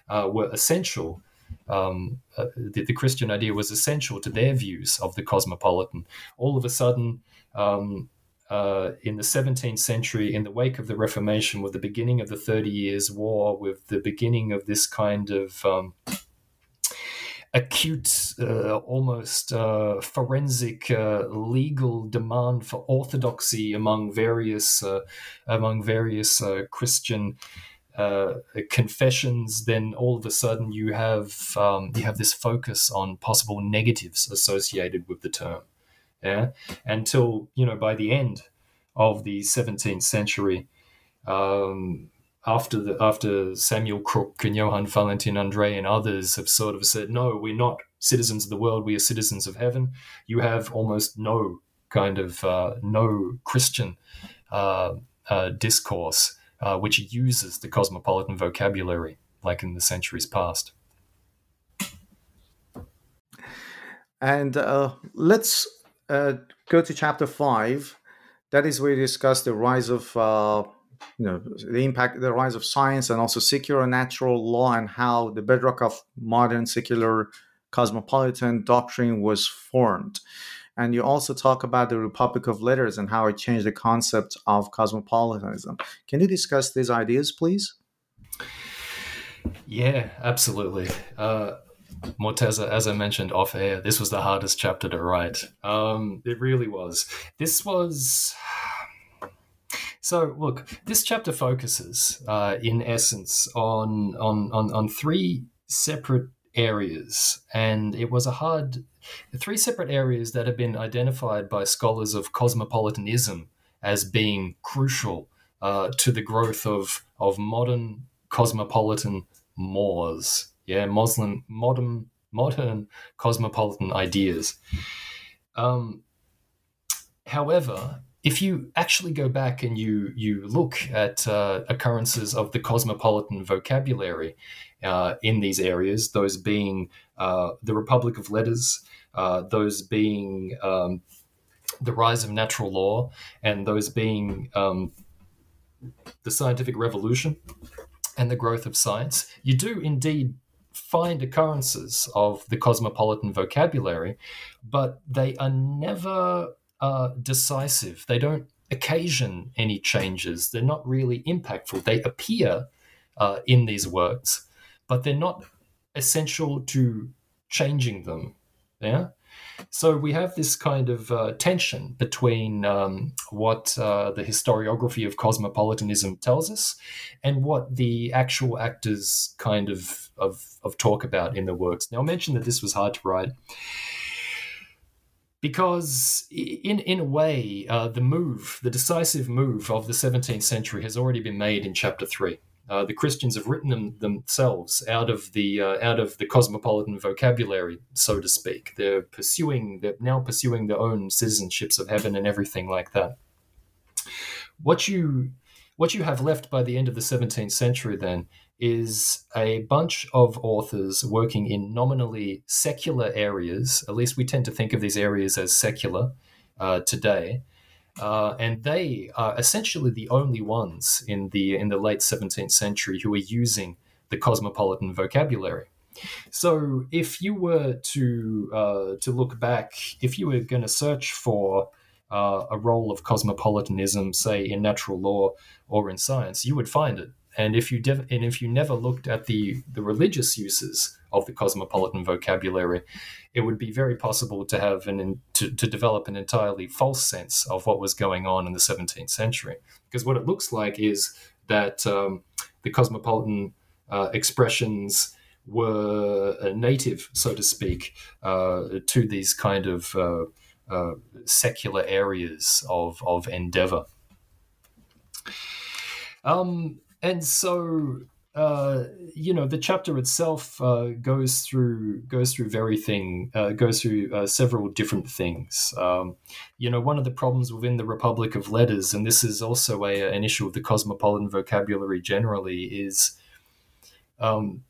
uh, were essential. Um, uh, the, the, Christian idea was essential to their views of the cosmopolitan. All of a sudden, um, uh, in the 17th century, in the wake of the Reformation, with the beginning of the Thirty Years' War, with the beginning of this kind of um, acute, uh, almost uh, forensic uh, legal demand for orthodoxy among various uh, among various uh, Christian uh, confessions, then all of a sudden you have um, you have this focus on possible negatives associated with the term. Yeah, until you know by the end of the 17th century. Um, after the after Samuel Crooke and Johann Valentin Andreae and others have sort of said, no, we're not citizens of the world, we are citizens of heaven. You have almost no kind of uh, no Christian uh, uh, discourse uh, which uses the cosmopolitan vocabulary like in the centuries past. And uh, let's uh, go to chapter five. That is where we discuss the rise of you know the impact the rise of science and also secular natural law and how the bedrock of modern secular cosmopolitan doctrine was formed and you also talk about the republic of letters and how it changed the concept of cosmopolitanism can you discuss these ideas please yeah absolutely uh, Morteza, as I mentioned off air, this was the hardest chapter to write. Um, it really was. This was so, look, this chapter focuses, uh, in essence, on, on on on three separate areas, and it was a hard three separate areas that have been identified by scholars of cosmopolitanism as being crucial uh, to the growth of of modern cosmopolitan mores. Yeah, Muslim modern modern cosmopolitan ideas. Um, however, if you actually go back and you you look at uh, occurrences of the cosmopolitan vocabulary uh, in these areas, those being uh, the Republic of Letters, uh, those being um, the rise of natural law, and those being um, the scientific revolution and the growth of science, you do indeed find occurrences of the cosmopolitan vocabulary, but they are never uh, decisive. They don't occasion any changes. They're not really impactful. They appear uh, in these works, but they're not essential to changing them. Yeah. So we have this kind of uh, tension between um, what uh, the historiography of cosmopolitanism tells us and what the actual actors kind of, of, of talk about in the works. Now, I mentioned that this was hard to write because in in a way uh, the move the decisive move of the 17th century has already been made in chapter 3 uh, the Christians have written them themselves out of the uh, out of the cosmopolitan vocabulary, so to speak. They're pursuing, they're now pursuing their own citizenships of heaven and everything like that. What you what you have left by the end of the 17th century then is a bunch of authors working in nominally secular areas. At least we tend to think of these areas as secular uh, today. Uh, and they are essentially the only ones in the in the late 17th century who are using the cosmopolitan vocabulary. So, if you were to uh, to look back, if you were going to search for uh, a role of cosmopolitanism, say in natural law or in science, you would find it. And if you and if you never looked at the the religious uses of the cosmopolitan vocabulary, it would be very possible to have an to, to develop an entirely false sense of what was going on in the 17th century. Because what it looks like is that um, the cosmopolitan uh, expressions were uh, native, so to speak, uh, to these kind of uh, uh, secular areas of of endeavor. Um, and so uh, you know the chapter itself uh, goes through goes through everything uh, goes through uh, several different things. Um, you know one of the problems within the republic of letters and this is also a, an issue of the cosmopolitan vocabulary generally is um,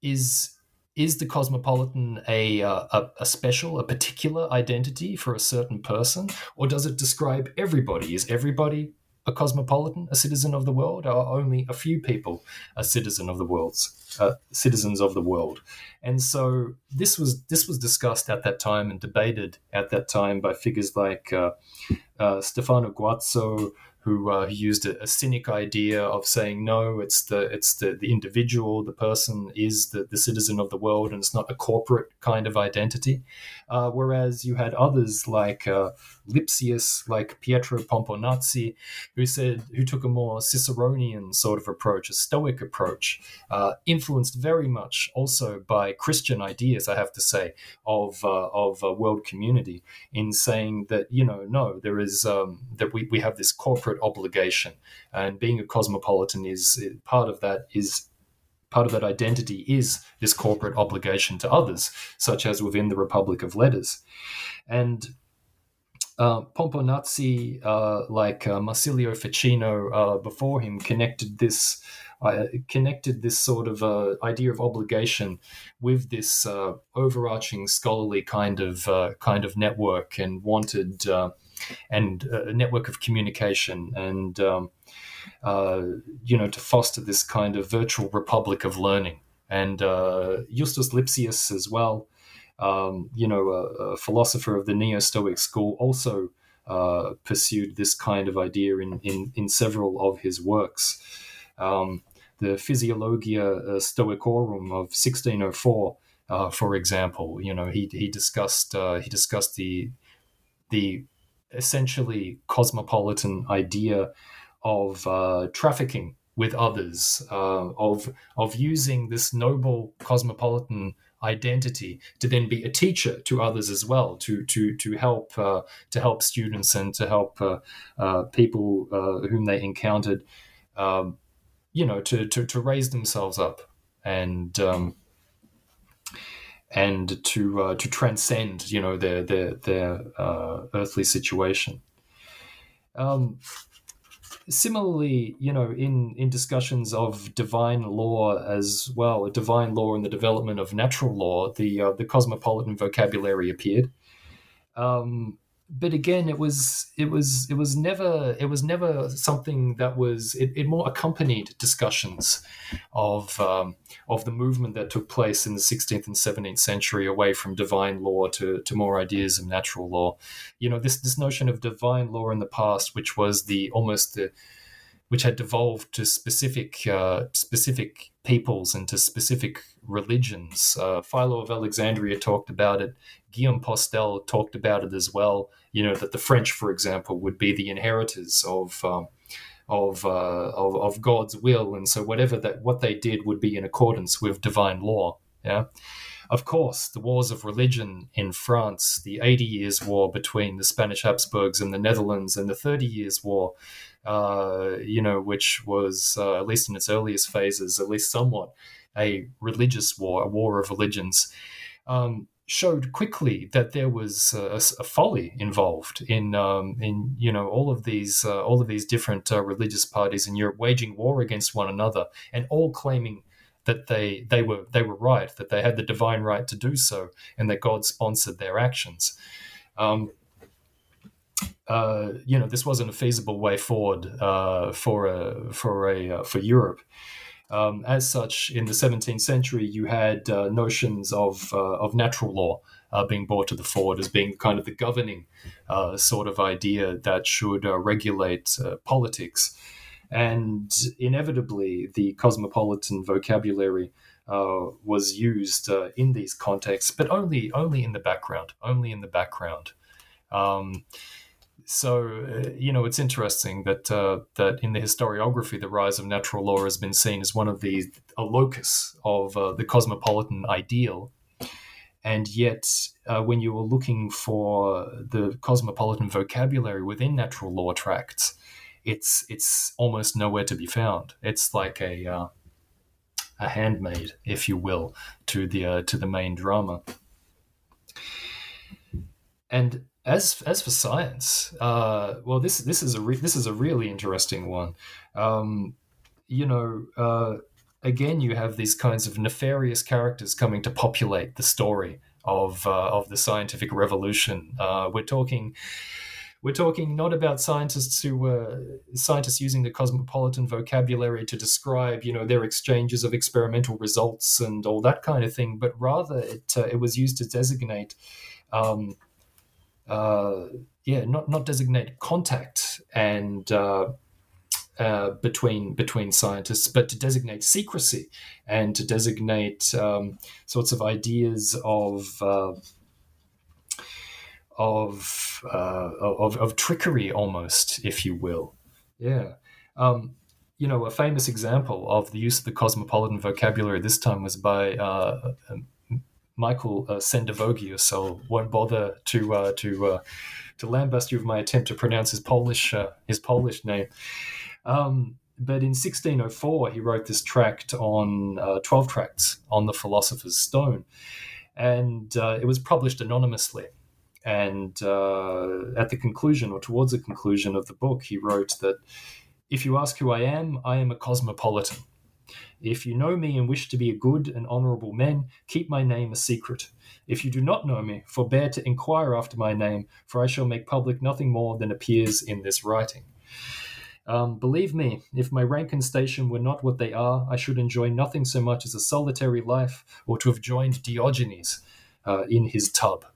is is the cosmopolitan a, a, a special a particular identity for a certain person or does it describe everybody? Is everybody a cosmopolitan, a citizen of the world? Are only a few people a citizen of the world's uh, citizens of the world? And so this was this was discussed at that time and debated at that time by figures like uh, uh, Stefano Guazzo, who uh, used a, a, cynic idea of saying no, it's the it's the, the individual, the person is the, the citizen of the world, and it's not a corporate kind of identity. Uh, whereas you had others like uh, Lipsius, like Pietro Pomponazzi, who said who took a more Ciceronian sort of approach, a Stoic approach, uh, influenced very much also by Christian ideas, I have to say, of uh, of world community, in saying that you know no, there is um, that we, we have this corporate obligation, and being a cosmopolitan is part of that is part of that identity is this corporate obligation to others, such as within the Republic of Letters. And uh, Pomponazzi, uh, like uh, Ficino uh, before him, connected this uh, connected this sort of uh, idea of obligation with this overarching scholarly kind of kind of network, and wanted and a network of communication and um, you know, to foster this kind of virtual republic of learning. And Justus Lipsius as well, um, you know, a, a, philosopher of the Neo-Stoic school, also uh, pursued this kind of idea in, in, in several of his works. Um, the Physiologia uh, Stoicorum of 1604, uh, for example, you know, he, he discussed uh, he discussed the the essentially cosmopolitan idea of uh, trafficking with others, uh, of of using this noble cosmopolitan identity to then be a teacher to others as well, to to to help uh, to help students and to help uh, uh, people uh, whom they encountered, um, you know, to, to to raise themselves up and. Um, and to to transcend, you know, their their their earthly situation. Um, similarly, you know, in in discussions of divine law as well, divine law and the development of natural law, the uh, the cosmopolitan vocabulary appeared. Um, but again, it was it was it was never it was never something that was it, it more accompanied discussions of um, of the movement that took place in the 16th and 17th century away from divine law to, to more ideas of natural law. You know, this this notion of divine law in the past, which was the almost the which had devolved to specific uh, specific peoples and to specific religions. Uh, Philo of Alexandria talked about it. Guillaume Postel talked about it as well. You know that the French, for example, would be the inheritors of um, of, uh, of, of God's will, and so whatever that what they did would be in accordance with divine law. Yeah. Of course, the wars of religion in France, the Eighty Years' War between the Spanish Habsburgs and the Netherlands, and the Thirty Years' War, uh, you know, which was, uh, at least in its earliest phases, at least somewhat a religious war, a war of religions, um, showed quickly that there was a, a folly involved in, um, in you know, all of these, uh, all of these different uh, religious parties in Europe waging war against one another and all claiming that they they were they were right, that they had the divine right to do so, and that God sponsored their actions. Um, uh, you know, this wasn't a feasible way forward uh, for a for a uh, for Europe. Um, as such, in the 17th century, you had uh, notions of uh, of natural law being brought to the fore as being kind of the governing sort of idea that should regulate politics, and inevitably, the cosmopolitan vocabulary. Uh, was used uh, in these contexts, but only only in the background, only in the background. Um, so uh, you know it's interesting that uh, that in the historiography the rise of natural law has been seen as one of the a locus of uh, the cosmopolitan ideal and yet uh, when you were looking for the cosmopolitan vocabulary within natural law tracts it's it's almost nowhere to be found it's like a uh, a handmaid if you will to the uh, to the main drama and as as for science, uh, well, this this is a re- this is a really interesting one. Um, you know, uh, again, you have these kinds of nefarious characters coming to populate the story of uh, of the scientific revolution. Uh, we're talking we're talking not about scientists who were scientists using the cosmopolitan vocabulary to describe, you know, their exchanges of experimental results and all that kind of thing, but rather it uh, it was used to designate, um, uh, yeah, not not designate contact and. Uh, uh, between between scientists, but to designate secrecy and to designate um, sorts of ideas of uh, of, uh, of, of trickery almost, if you will. Yeah. Um, you know, a famous example of the use of the cosmopolitan vocabulary this time was by uh, um, Michael uh, Sendivogius. So won't bother to uh, to uh, to lambast you with my attempt to pronounce his Polish uh, his Polish name. Um, but in 1604, he wrote this tract on uh, 12 tracts on the philosopher's stone, and it was published anonymously. And uh, at the conclusion, or towards the conclusion of the book, he wrote that if you ask who I am, I am a cosmopolitan. If you know me and wish to be a good and honorable man, keep my name a secret. If you do not know me, forbear to inquire after my name, for I shall make public nothing more than appears in this writing. Um, believe me, if my rank and station were not what they are, I should enjoy nothing so much as a solitary life or to have joined Diogenes uh, in his tub.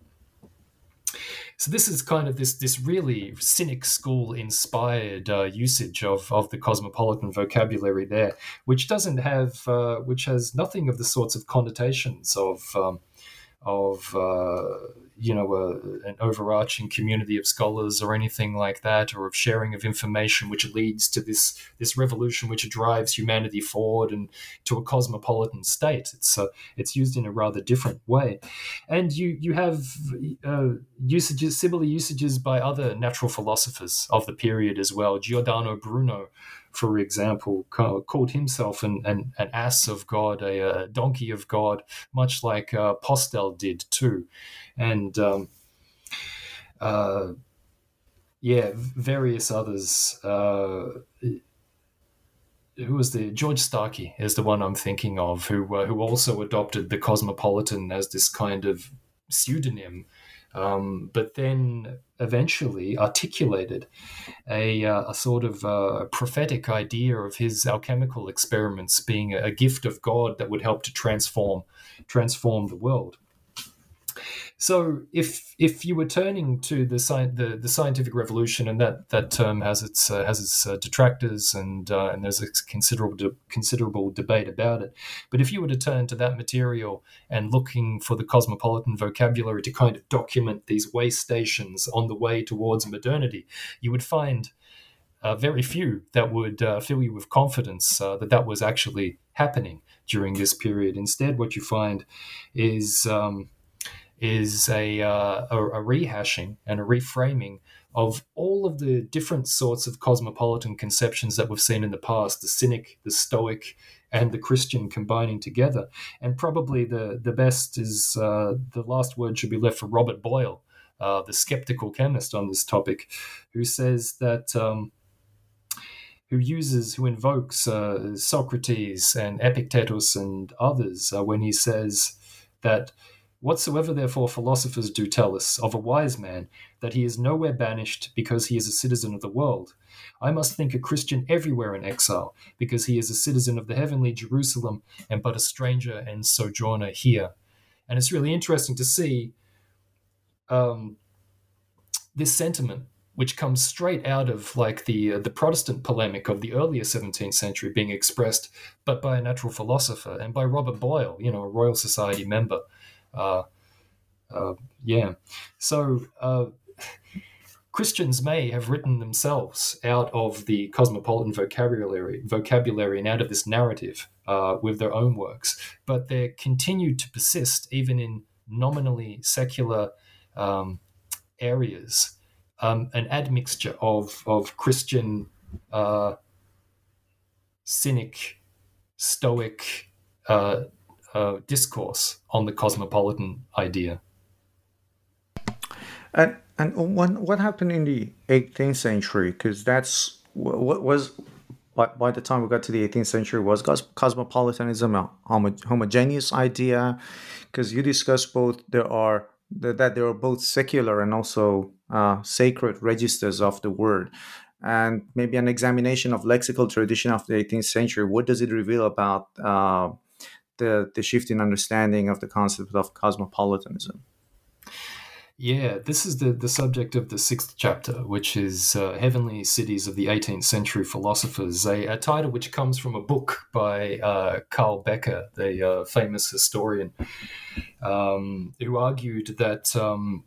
So this is kind of this this really cynic school inspired uh, usage of of the cosmopolitan vocabulary there, which doesn't have uh, which has nothing of the sorts of connotations of um, of uh, you know a, an overarching community of scholars or anything like that, or of sharing of information, which leads to this this revolution which drives humanity forward and to a cosmopolitan state. It's uh, it's used in a rather different way, and you you have uh, usages similar usages by other natural philosophers of the period as well. Giordano Bruno for example, called himself an, an, an ass of God, a, a, donkey of God, much like uh, Postel did too. And um, uh, yeah, various others. Uh, who was the George Starkey is the one I'm thinking of, who uh, who also adopted the cosmopolitan as this kind of pseudonym um, but then eventually articulated a, uh, a sort of uh, prophetic idea of his alchemical experiments being a, a gift of God that would help to transform transform the world. So if if you were turning to the sci- the, the scientific revolution, and that, that term has its uh, has its uh, detractors, and uh, and there's a considerable de- considerable debate about it. But if you were to turn to that material and looking for the cosmopolitan vocabulary to kind of document these way stations on the way towards modernity, you would find uh, very few that would uh, fill you with confidence uh, that that was actually happening during this period. Instead, what you find is um, is a, uh, a, a rehashing and a reframing of all of the different sorts of cosmopolitan conceptions that we've seen in the past the cynic the stoic and the christian combining together. And probably the, the best is uh, the last word should be left for robert boyle uh, the skeptical chemist on this topic who says that um, who uses who invokes uh, socrates and epictetus and others uh, when he says that Whatsoever therefore philosophers do tell us of a wise man, that he is nowhere banished because he is a citizen of the world, I must think a Christian everywhere in exile, because he is a citizen of the heavenly Jerusalem and but a stranger and sojourner here. And it's really interesting to see um, this sentiment, which comes straight out of like the uh, the Protestant polemic of the earlier 17th century, being expressed, but by a natural philosopher and by Robert Boyle, you know, a Royal Society member. Uh, uh, yeah. So uh, Christians may have written themselves out of the cosmopolitan vocabulary, vocabulary and out of this narrative uh, with their own works, but they continued to persist even in nominally secular um, areas, um, an admixture of of Christian, uh, cynic, stoic, uh, discourse on the cosmopolitan idea. And and what happened in the 18th century? Because that's what was by, by the time we got to the 18th century was cosmopolitanism a homogeneous idea? Because you discuss both there are that, there are both secular and also uh, sacred registers of the word. And maybe an examination of lexical tradition of the 18th century. What does it reveal about uh, the the shift in understanding of the concept of cosmopolitanism? Yeah, this is the, the subject of the sixth chapter, which is uh, Heavenly Cities of the 18th Century Philosophers, a, a title which comes from a book by uh, Carl Becker, the uh, famous historian, um, who argued that. Um,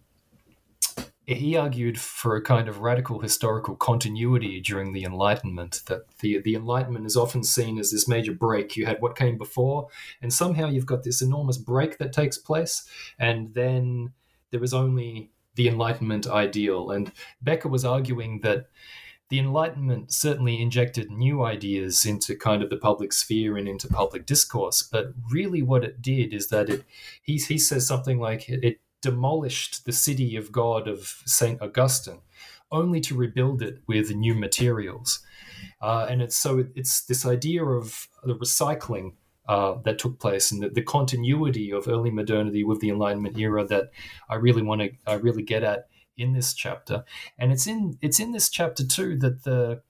he argued for a kind of radical historical continuity during the Enlightenment, that the, the Enlightenment is often seen as this major break. You had what came before, and somehow you've got this enormous break that takes place, and then there was only the Enlightenment ideal. And Becker was arguing that the Enlightenment certainly injected new ideas into kind of the public sphere and into public discourse. But really, what it did is that it, he, he says something like it, it demolished the city of God of St. Augustine only to rebuild it with new materials. Uh, and it's so it's this idea of the recycling uh, that took place and the, the, continuity of early modernity with the Enlightenment era that I really want to I really get at in this chapter. And it's in it's in this chapter too that the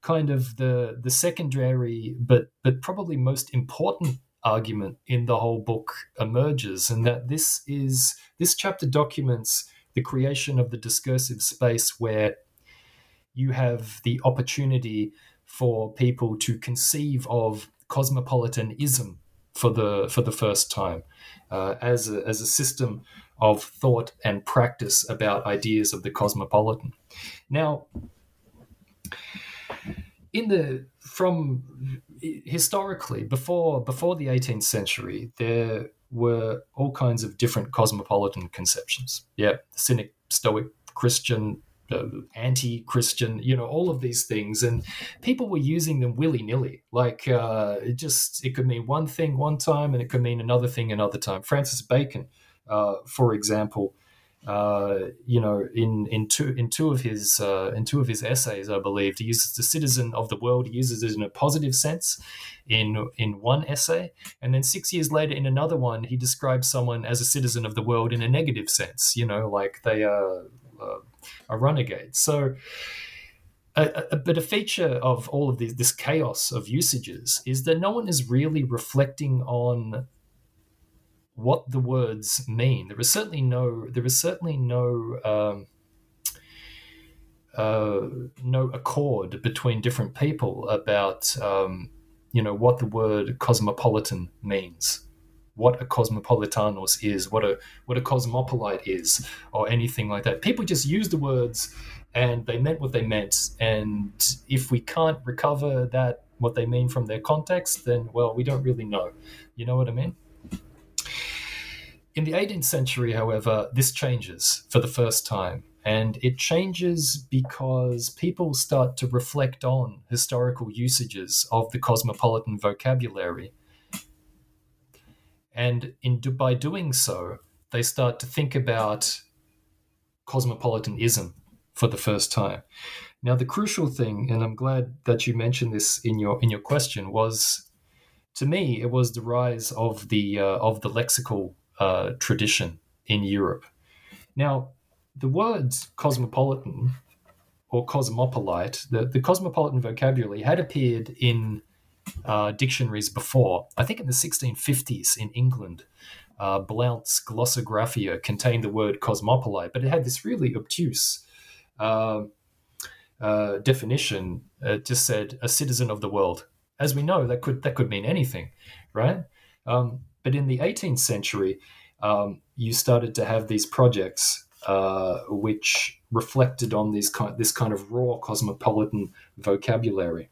kind of the the secondary but but probably most important argument in the whole book emerges and that this is this chapter documents the creation of the discursive space where you have the opportunity for people to conceive of cosmopolitanism for the for the first time uh, as a, as a system of thought and practice about ideas of the cosmopolitan. Now, in the from historically before before the 18th century, there were all kinds of different cosmopolitan conceptions. Yeah, Cynic, Stoic, Christian, uh, anti-Christian, you know, all of these things, and people were using them willy-nilly. Like uh, it just it could mean one thing one time, and it could mean another thing another time. Francis Bacon, uh, for example, uh, you know, in in two in two of his uh, in two of his essays, I believe, he uses the citizen of the world. He uses it in a positive sense, in in one essay, and then six years later, in another one, he describes someone as a citizen of the world in a negative sense. You know, like they are uh, a renegade. So, a, a, but a feature of all of this, this chaos of usages is that no one is really reflecting on what the words mean. There is certainly no. There is certainly no. Um, uh, no accord between different people about um, you know what the word cosmopolitan means what a cosmopolitanos is, what a what a cosmopolite is, or anything like that. People just use the words and they meant what they meant. And if we can't recover that what they mean from their context, then well, we don't really know. You know what I mean? In the 18th century, however, this changes for the first time. And it changes because people start to reflect on historical usages of the cosmopolitan vocabulary and in by doing so, they start to think about cosmopolitanism for the first time. Now, the crucial thing, and I'm glad that you mentioned this in your in your question, was to me it was the rise of the uh, of the lexical uh, tradition in Europe. Now, the words cosmopolitan or cosmopolite, the, the cosmopolitan vocabulary had appeared in uh, dictionaries before. I think in the 1650s in England, uh, Blount's Glossographia contained the word cosmopolite, but it had this really obtuse uh, uh, definition. It just said a citizen of the world. As we know, that could that could mean anything, right? Um, but in the 18th century, um, you started to have these projects uh, which reflected on this kind, this kind of raw cosmopolitan vocabulary.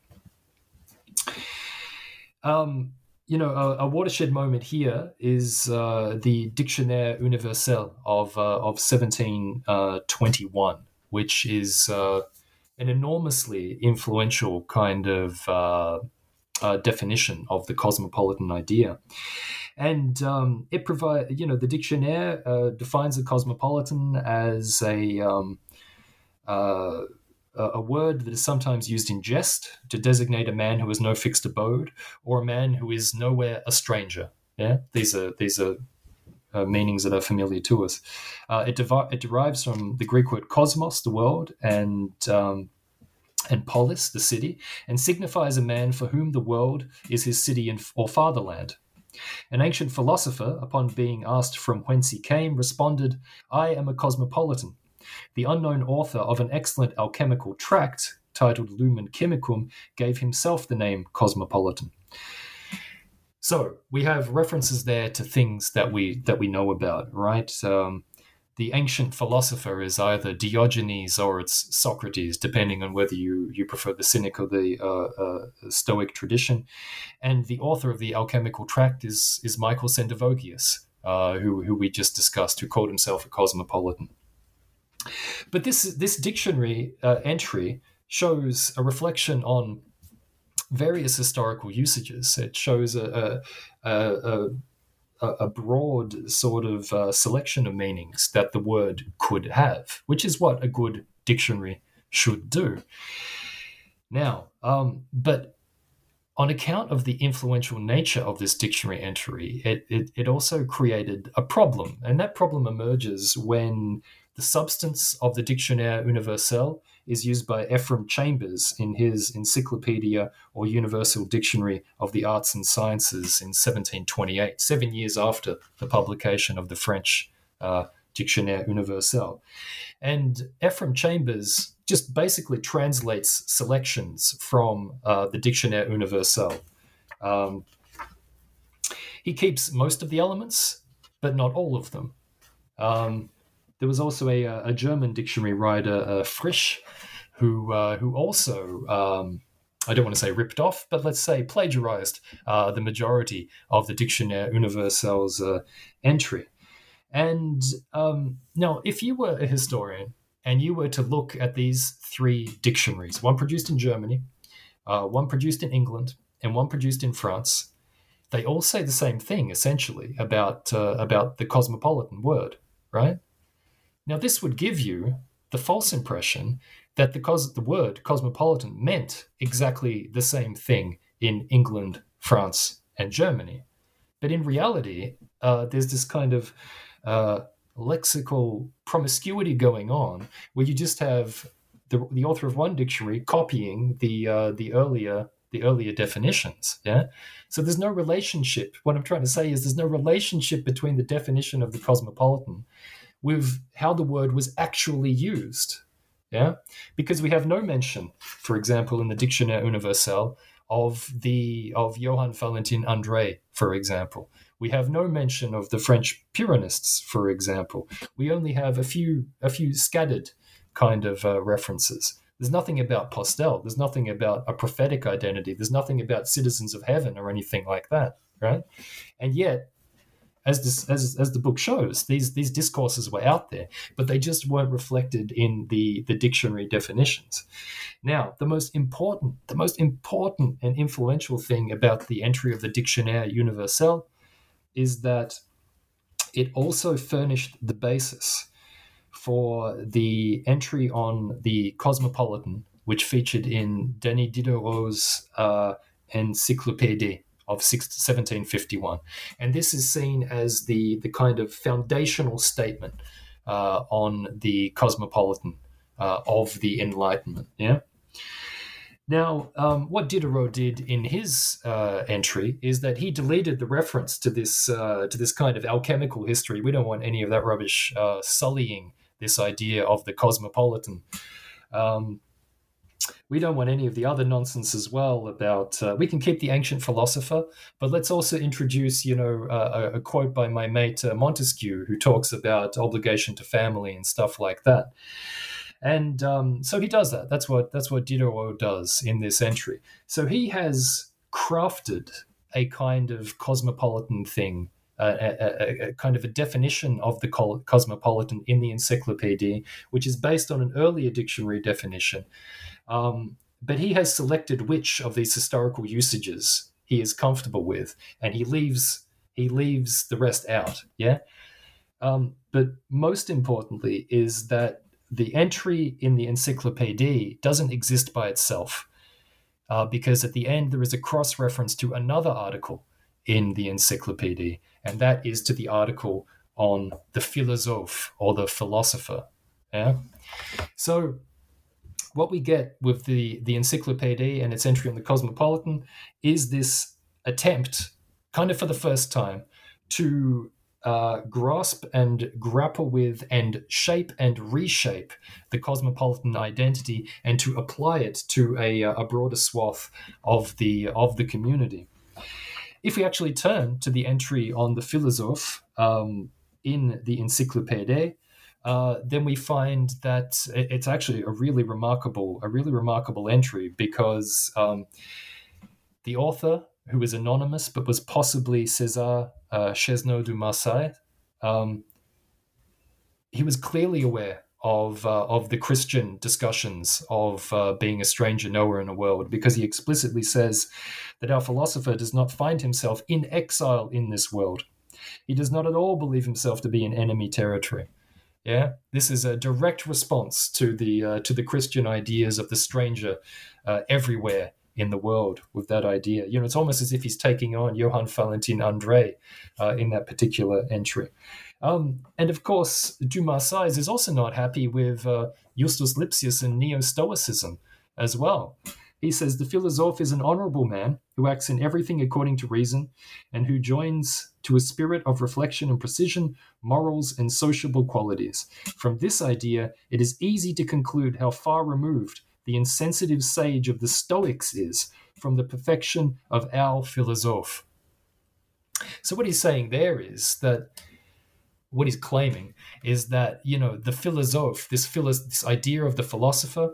Um, you know, a, a, watershed moment here is uh, the Dictionnaire Universel of uh, of 1721, uh, which is uh, an enormously influential kind of uh, uh, definition of the cosmopolitan idea. And um, it provides, you know, the Dictionnaire defines the cosmopolitan as a um, a word that is sometimes used in jest to designate a man who has no fixed abode or a man who is nowhere a stranger. Yeah, these are these are uh, meanings that are familiar to us. Uh, it, devi- it, derives from the Greek word cosmos, the world, and um, and polis, the city, and signifies a man for whom the world is his city and, or fatherland. An ancient philosopher, upon being asked from whence he came, responded, I am a cosmopolitan. The unknown author of an excellent alchemical tract titled Lumen Chemicum gave himself the name cosmopolitan. So we have references there to things that we that we know about, right? Um, the ancient philosopher is either Diogenes or it's Socrates, depending on whether you, you prefer the Cynic or the uh, uh, Stoic tradition. And the author of the alchemical tract is, is Michael Sendivogius, uh, who, who we just discussed, who called himself a cosmopolitan. But this, this dictionary uh, entry shows a reflection on various historical usages. It shows a, a, a, a a, broad sort of uh, selection of meanings that the word could have, which is what a good dictionary should do. Now, um, but on account of the influential nature of this dictionary entry, it, it, it also created a problem. And that problem emerges when the substance of the Dictionnaire Universel is used by Ephraim Chambers in his Encyclopedia or Universal Dictionary of the Arts and Sciences in 1728, seven years after the publication of the French uh, Dictionnaire Universel. And Ephraim Chambers just basically translates selections from uh, the Dictionnaire Universel. Um, he keeps most of the elements, but not all of them. Um, there was also a, a German dictionary writer, uh, Frisch, who uh, who also um, I don't want to say ripped off, but let's say plagiarized uh, the majority of the Dictionnaire Universel's uh, entry. And um, now, if you were a historian and you were to look at these three dictionaries, one produced in Germany, uh, one produced in England, and one produced in France, they all say the same thing essentially about uh, about the cosmopolitan word, right? Now, this would give you the false impression that the, cos- the word cosmopolitan meant exactly the same thing in England, France, and Germany. But in reality, uh, there's this kind of uh, lexical promiscuity going on where you just have the, the author of one dictionary copying the uh, the earlier the earlier definitions. Yeah. So there's no relationship. What I'm trying to say is there's no relationship between the definition of the cosmopolitan with how the word was actually used. Yeah, because we have no mention, for example, in the Dictionnaire Universel of the of Johann Valentin Andreae, for example. We have no mention of the French Pyrrhonists, for example. We only have a few a few scattered kind of uh, references. There's nothing about Postel. There's nothing about a prophetic identity. There's nothing about citizens of heaven or anything like that, right? And yet, as this as, as the book shows these these discourses were out there but they just weren't reflected in the the dictionary definitions. Now the most important the most important and influential thing about the entry of the dictionnaire universel is that it also furnished the basis for the entry on the cosmopolitan which featured in denis diderot's uh, encyclopédie of 1751. And this is seen as the, the kind of foundational statement uh, on the cosmopolitan uh, of the Enlightenment. Yeah. Now, um, what Diderot did in his uh, entry is that he deleted the reference to this uh, to this kind of alchemical history. We don't want any of that rubbish uh, sullying this idea of the cosmopolitan. Um, we don't want any of the other nonsense as well about uh, we can keep the ancient philosopher but let's also introduce you know uh, a, a, quote by my mate uh, montesquieu who talks about obligation to family and stuff like that. And um, so he does that. That's what that's what diderot does in this entry. So he has crafted a kind of cosmopolitan thing a, a, a, kind of a definition of the cosmopolitan in the encyclopedia, which is based on an earlier dictionary definition, um, but he has selected which of these historical usages he is comfortable with, and he leaves he leaves the rest out. Yeah. Um, but most importantly is that the entry in the encyclopedia doesn't exist by itself, uh, because at the end there is a cross reference to another article in the encyclopedia, and that is to the article on the philosophe or the philosopher. Yeah. So what we get with the the encyclopédie and its entry on the Cosmopolitan is this attempt, kind of for the first time, to uh, grasp and grapple with and shape and reshape the cosmopolitan identity and to apply it to a, uh, a broader swath of the of the community. If we actually turn to the entry on the philosophe um, in the Encyclopédie, uh, then we find that it's actually a really remarkable, a really remarkable entry because um, the author, who is anonymous but was possibly César uh, Chesneau Du Marsais, um, he was clearly aware of uh, of the Christian discussions of uh, being a stranger nowhere in the world, because he explicitly says that our philosopher does not find himself in exile in this world. He does not at all believe himself to be in enemy territory. Yeah, this is a direct response to the uh, to the Christian ideas of the stranger uh, everywhere in the world with that idea. You know, it's almost as if he's taking on Johann Valentin Andreae uh, in that particular entry. Um, and of course, Dumas is also not happy with uh, Justus Lipsius and Neo Stoicism as well. He says the philosophe is an honorable man who acts in everything according to reason and who joins to a spirit of reflection and precision, morals, and sociable qualities. From this idea, it is easy to conclude how far removed the insensitive sage of the Stoics is from the perfection of our philosophe. So, what he's saying there is that what he's claiming is that you know the philosophe, this philo- this idea of the philosopher,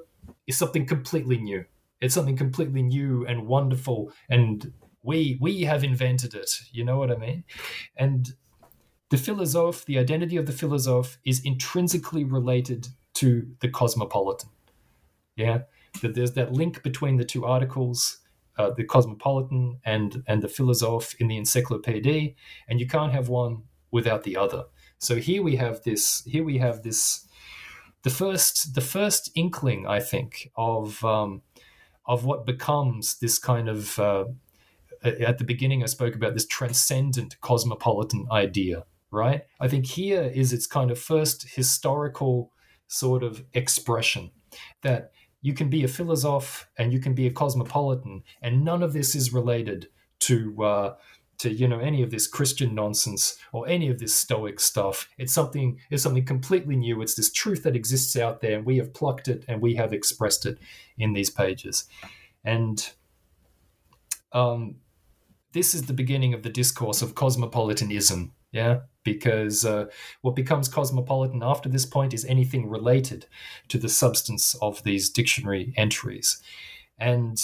is something completely new. It's something completely new and wonderful, and we we have invented it. You know what I mean? And the philosophe, the identity of the philosophe, is intrinsically related to the cosmopolitan. Yeah, that there's that link between the two articles, uh, the cosmopolitan and and the philosophe in the encyclopédie, and you can't have one without the other. So here we have this. Here we have this. The first, the first inkling, I think, of um, of what becomes this kind of. Uh, at the beginning, I spoke about this transcendent cosmopolitan idea, right? I think here is its kind of first historical sort of expression that you can be a philosopher and you can be a cosmopolitan, and none of this is related to uh, to you know any of this Christian nonsense or any of this Stoic stuff. It's something it's something completely new. It's this truth that exists out there, and we have plucked it and we have expressed it in these pages, and um, this is the beginning of the discourse of cosmopolitanism. Yeah, because uh, what becomes cosmopolitan after this point is anything related to the substance of these dictionary entries. And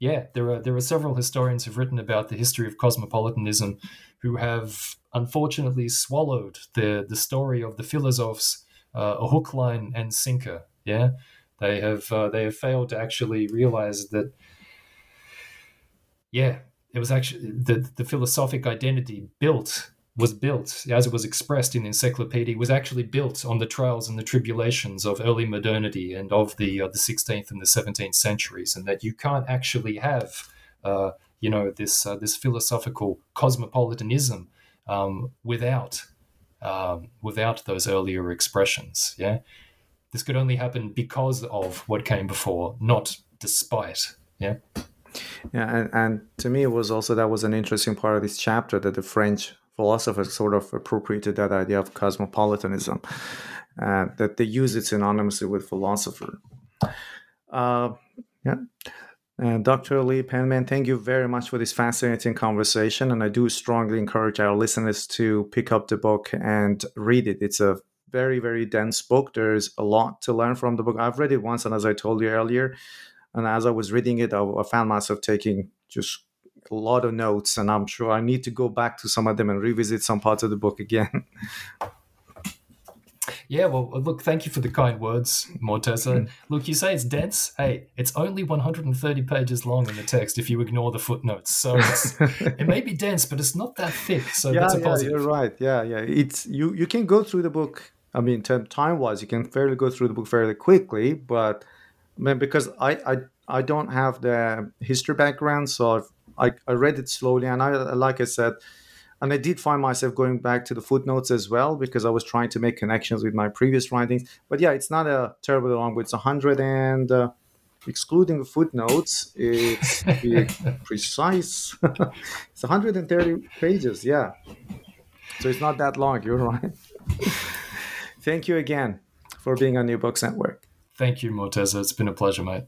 yeah, there are there are several historians who've written about the history of cosmopolitanism who have unfortunately swallowed the the story of the philosophes uh, a hook, line, and sinker. Yeah, they have uh, they have failed to actually realize that. Yeah, it was actually the the philosophic identity built was built, as it was expressed in the encyclopedia, was actually built on the trials and the tribulations of early modernity and of the uh, the 16th and the 17th centuries, and that you can't actually have, uh, you know, this uh, this philosophical cosmopolitanism um, without um, without those earlier expressions. Yeah, this could only happen because of what came before, not despite. Yeah. Yeah, and, and to me, it was also that was an interesting part of this chapter that the French philosophers sort of appropriated that idea of cosmopolitanism, uh, that they use it synonymously with philosopher. Uh, yeah. Uh, Dr. Leigh Penman, thank you very much for this fascinating conversation. And I do strongly encourage our listeners to pick up the book and read it. It's a very, very dense book. There's a lot to learn from the book. I've read it once, and as I told you earlier, and as I was reading it, I, I found myself taking just a lot of notes, and I'm sure I need to go back to some of them and revisit some parts of the book again. Yeah, well, look, thank you for the kind words, Morteza. Mm. Look, you say it's dense. Hey, it's only 130 pages long in the text if you ignore the footnotes. So it may be dense, but it's not that thick. So yeah, that's a yeah, you're right. Yeah, yeah. It's you. You can go through the book. I mean, time wise, you can fairly go through the book fairly quickly, but I mean, because I, I I don't have the history background, so I've I, I read it slowly, and I like I said, and I did find myself going back to the footnotes as well because I was trying to make connections with my previous writings. But yeah, it's not a terribly long book. It's 100 and uh, excluding the footnotes, it's precise. it's 130 pages. Yeah, so it's not that long. You're right. Thank you again for being on New Books Network. Thank you, Morteza. It's been a pleasure, mate.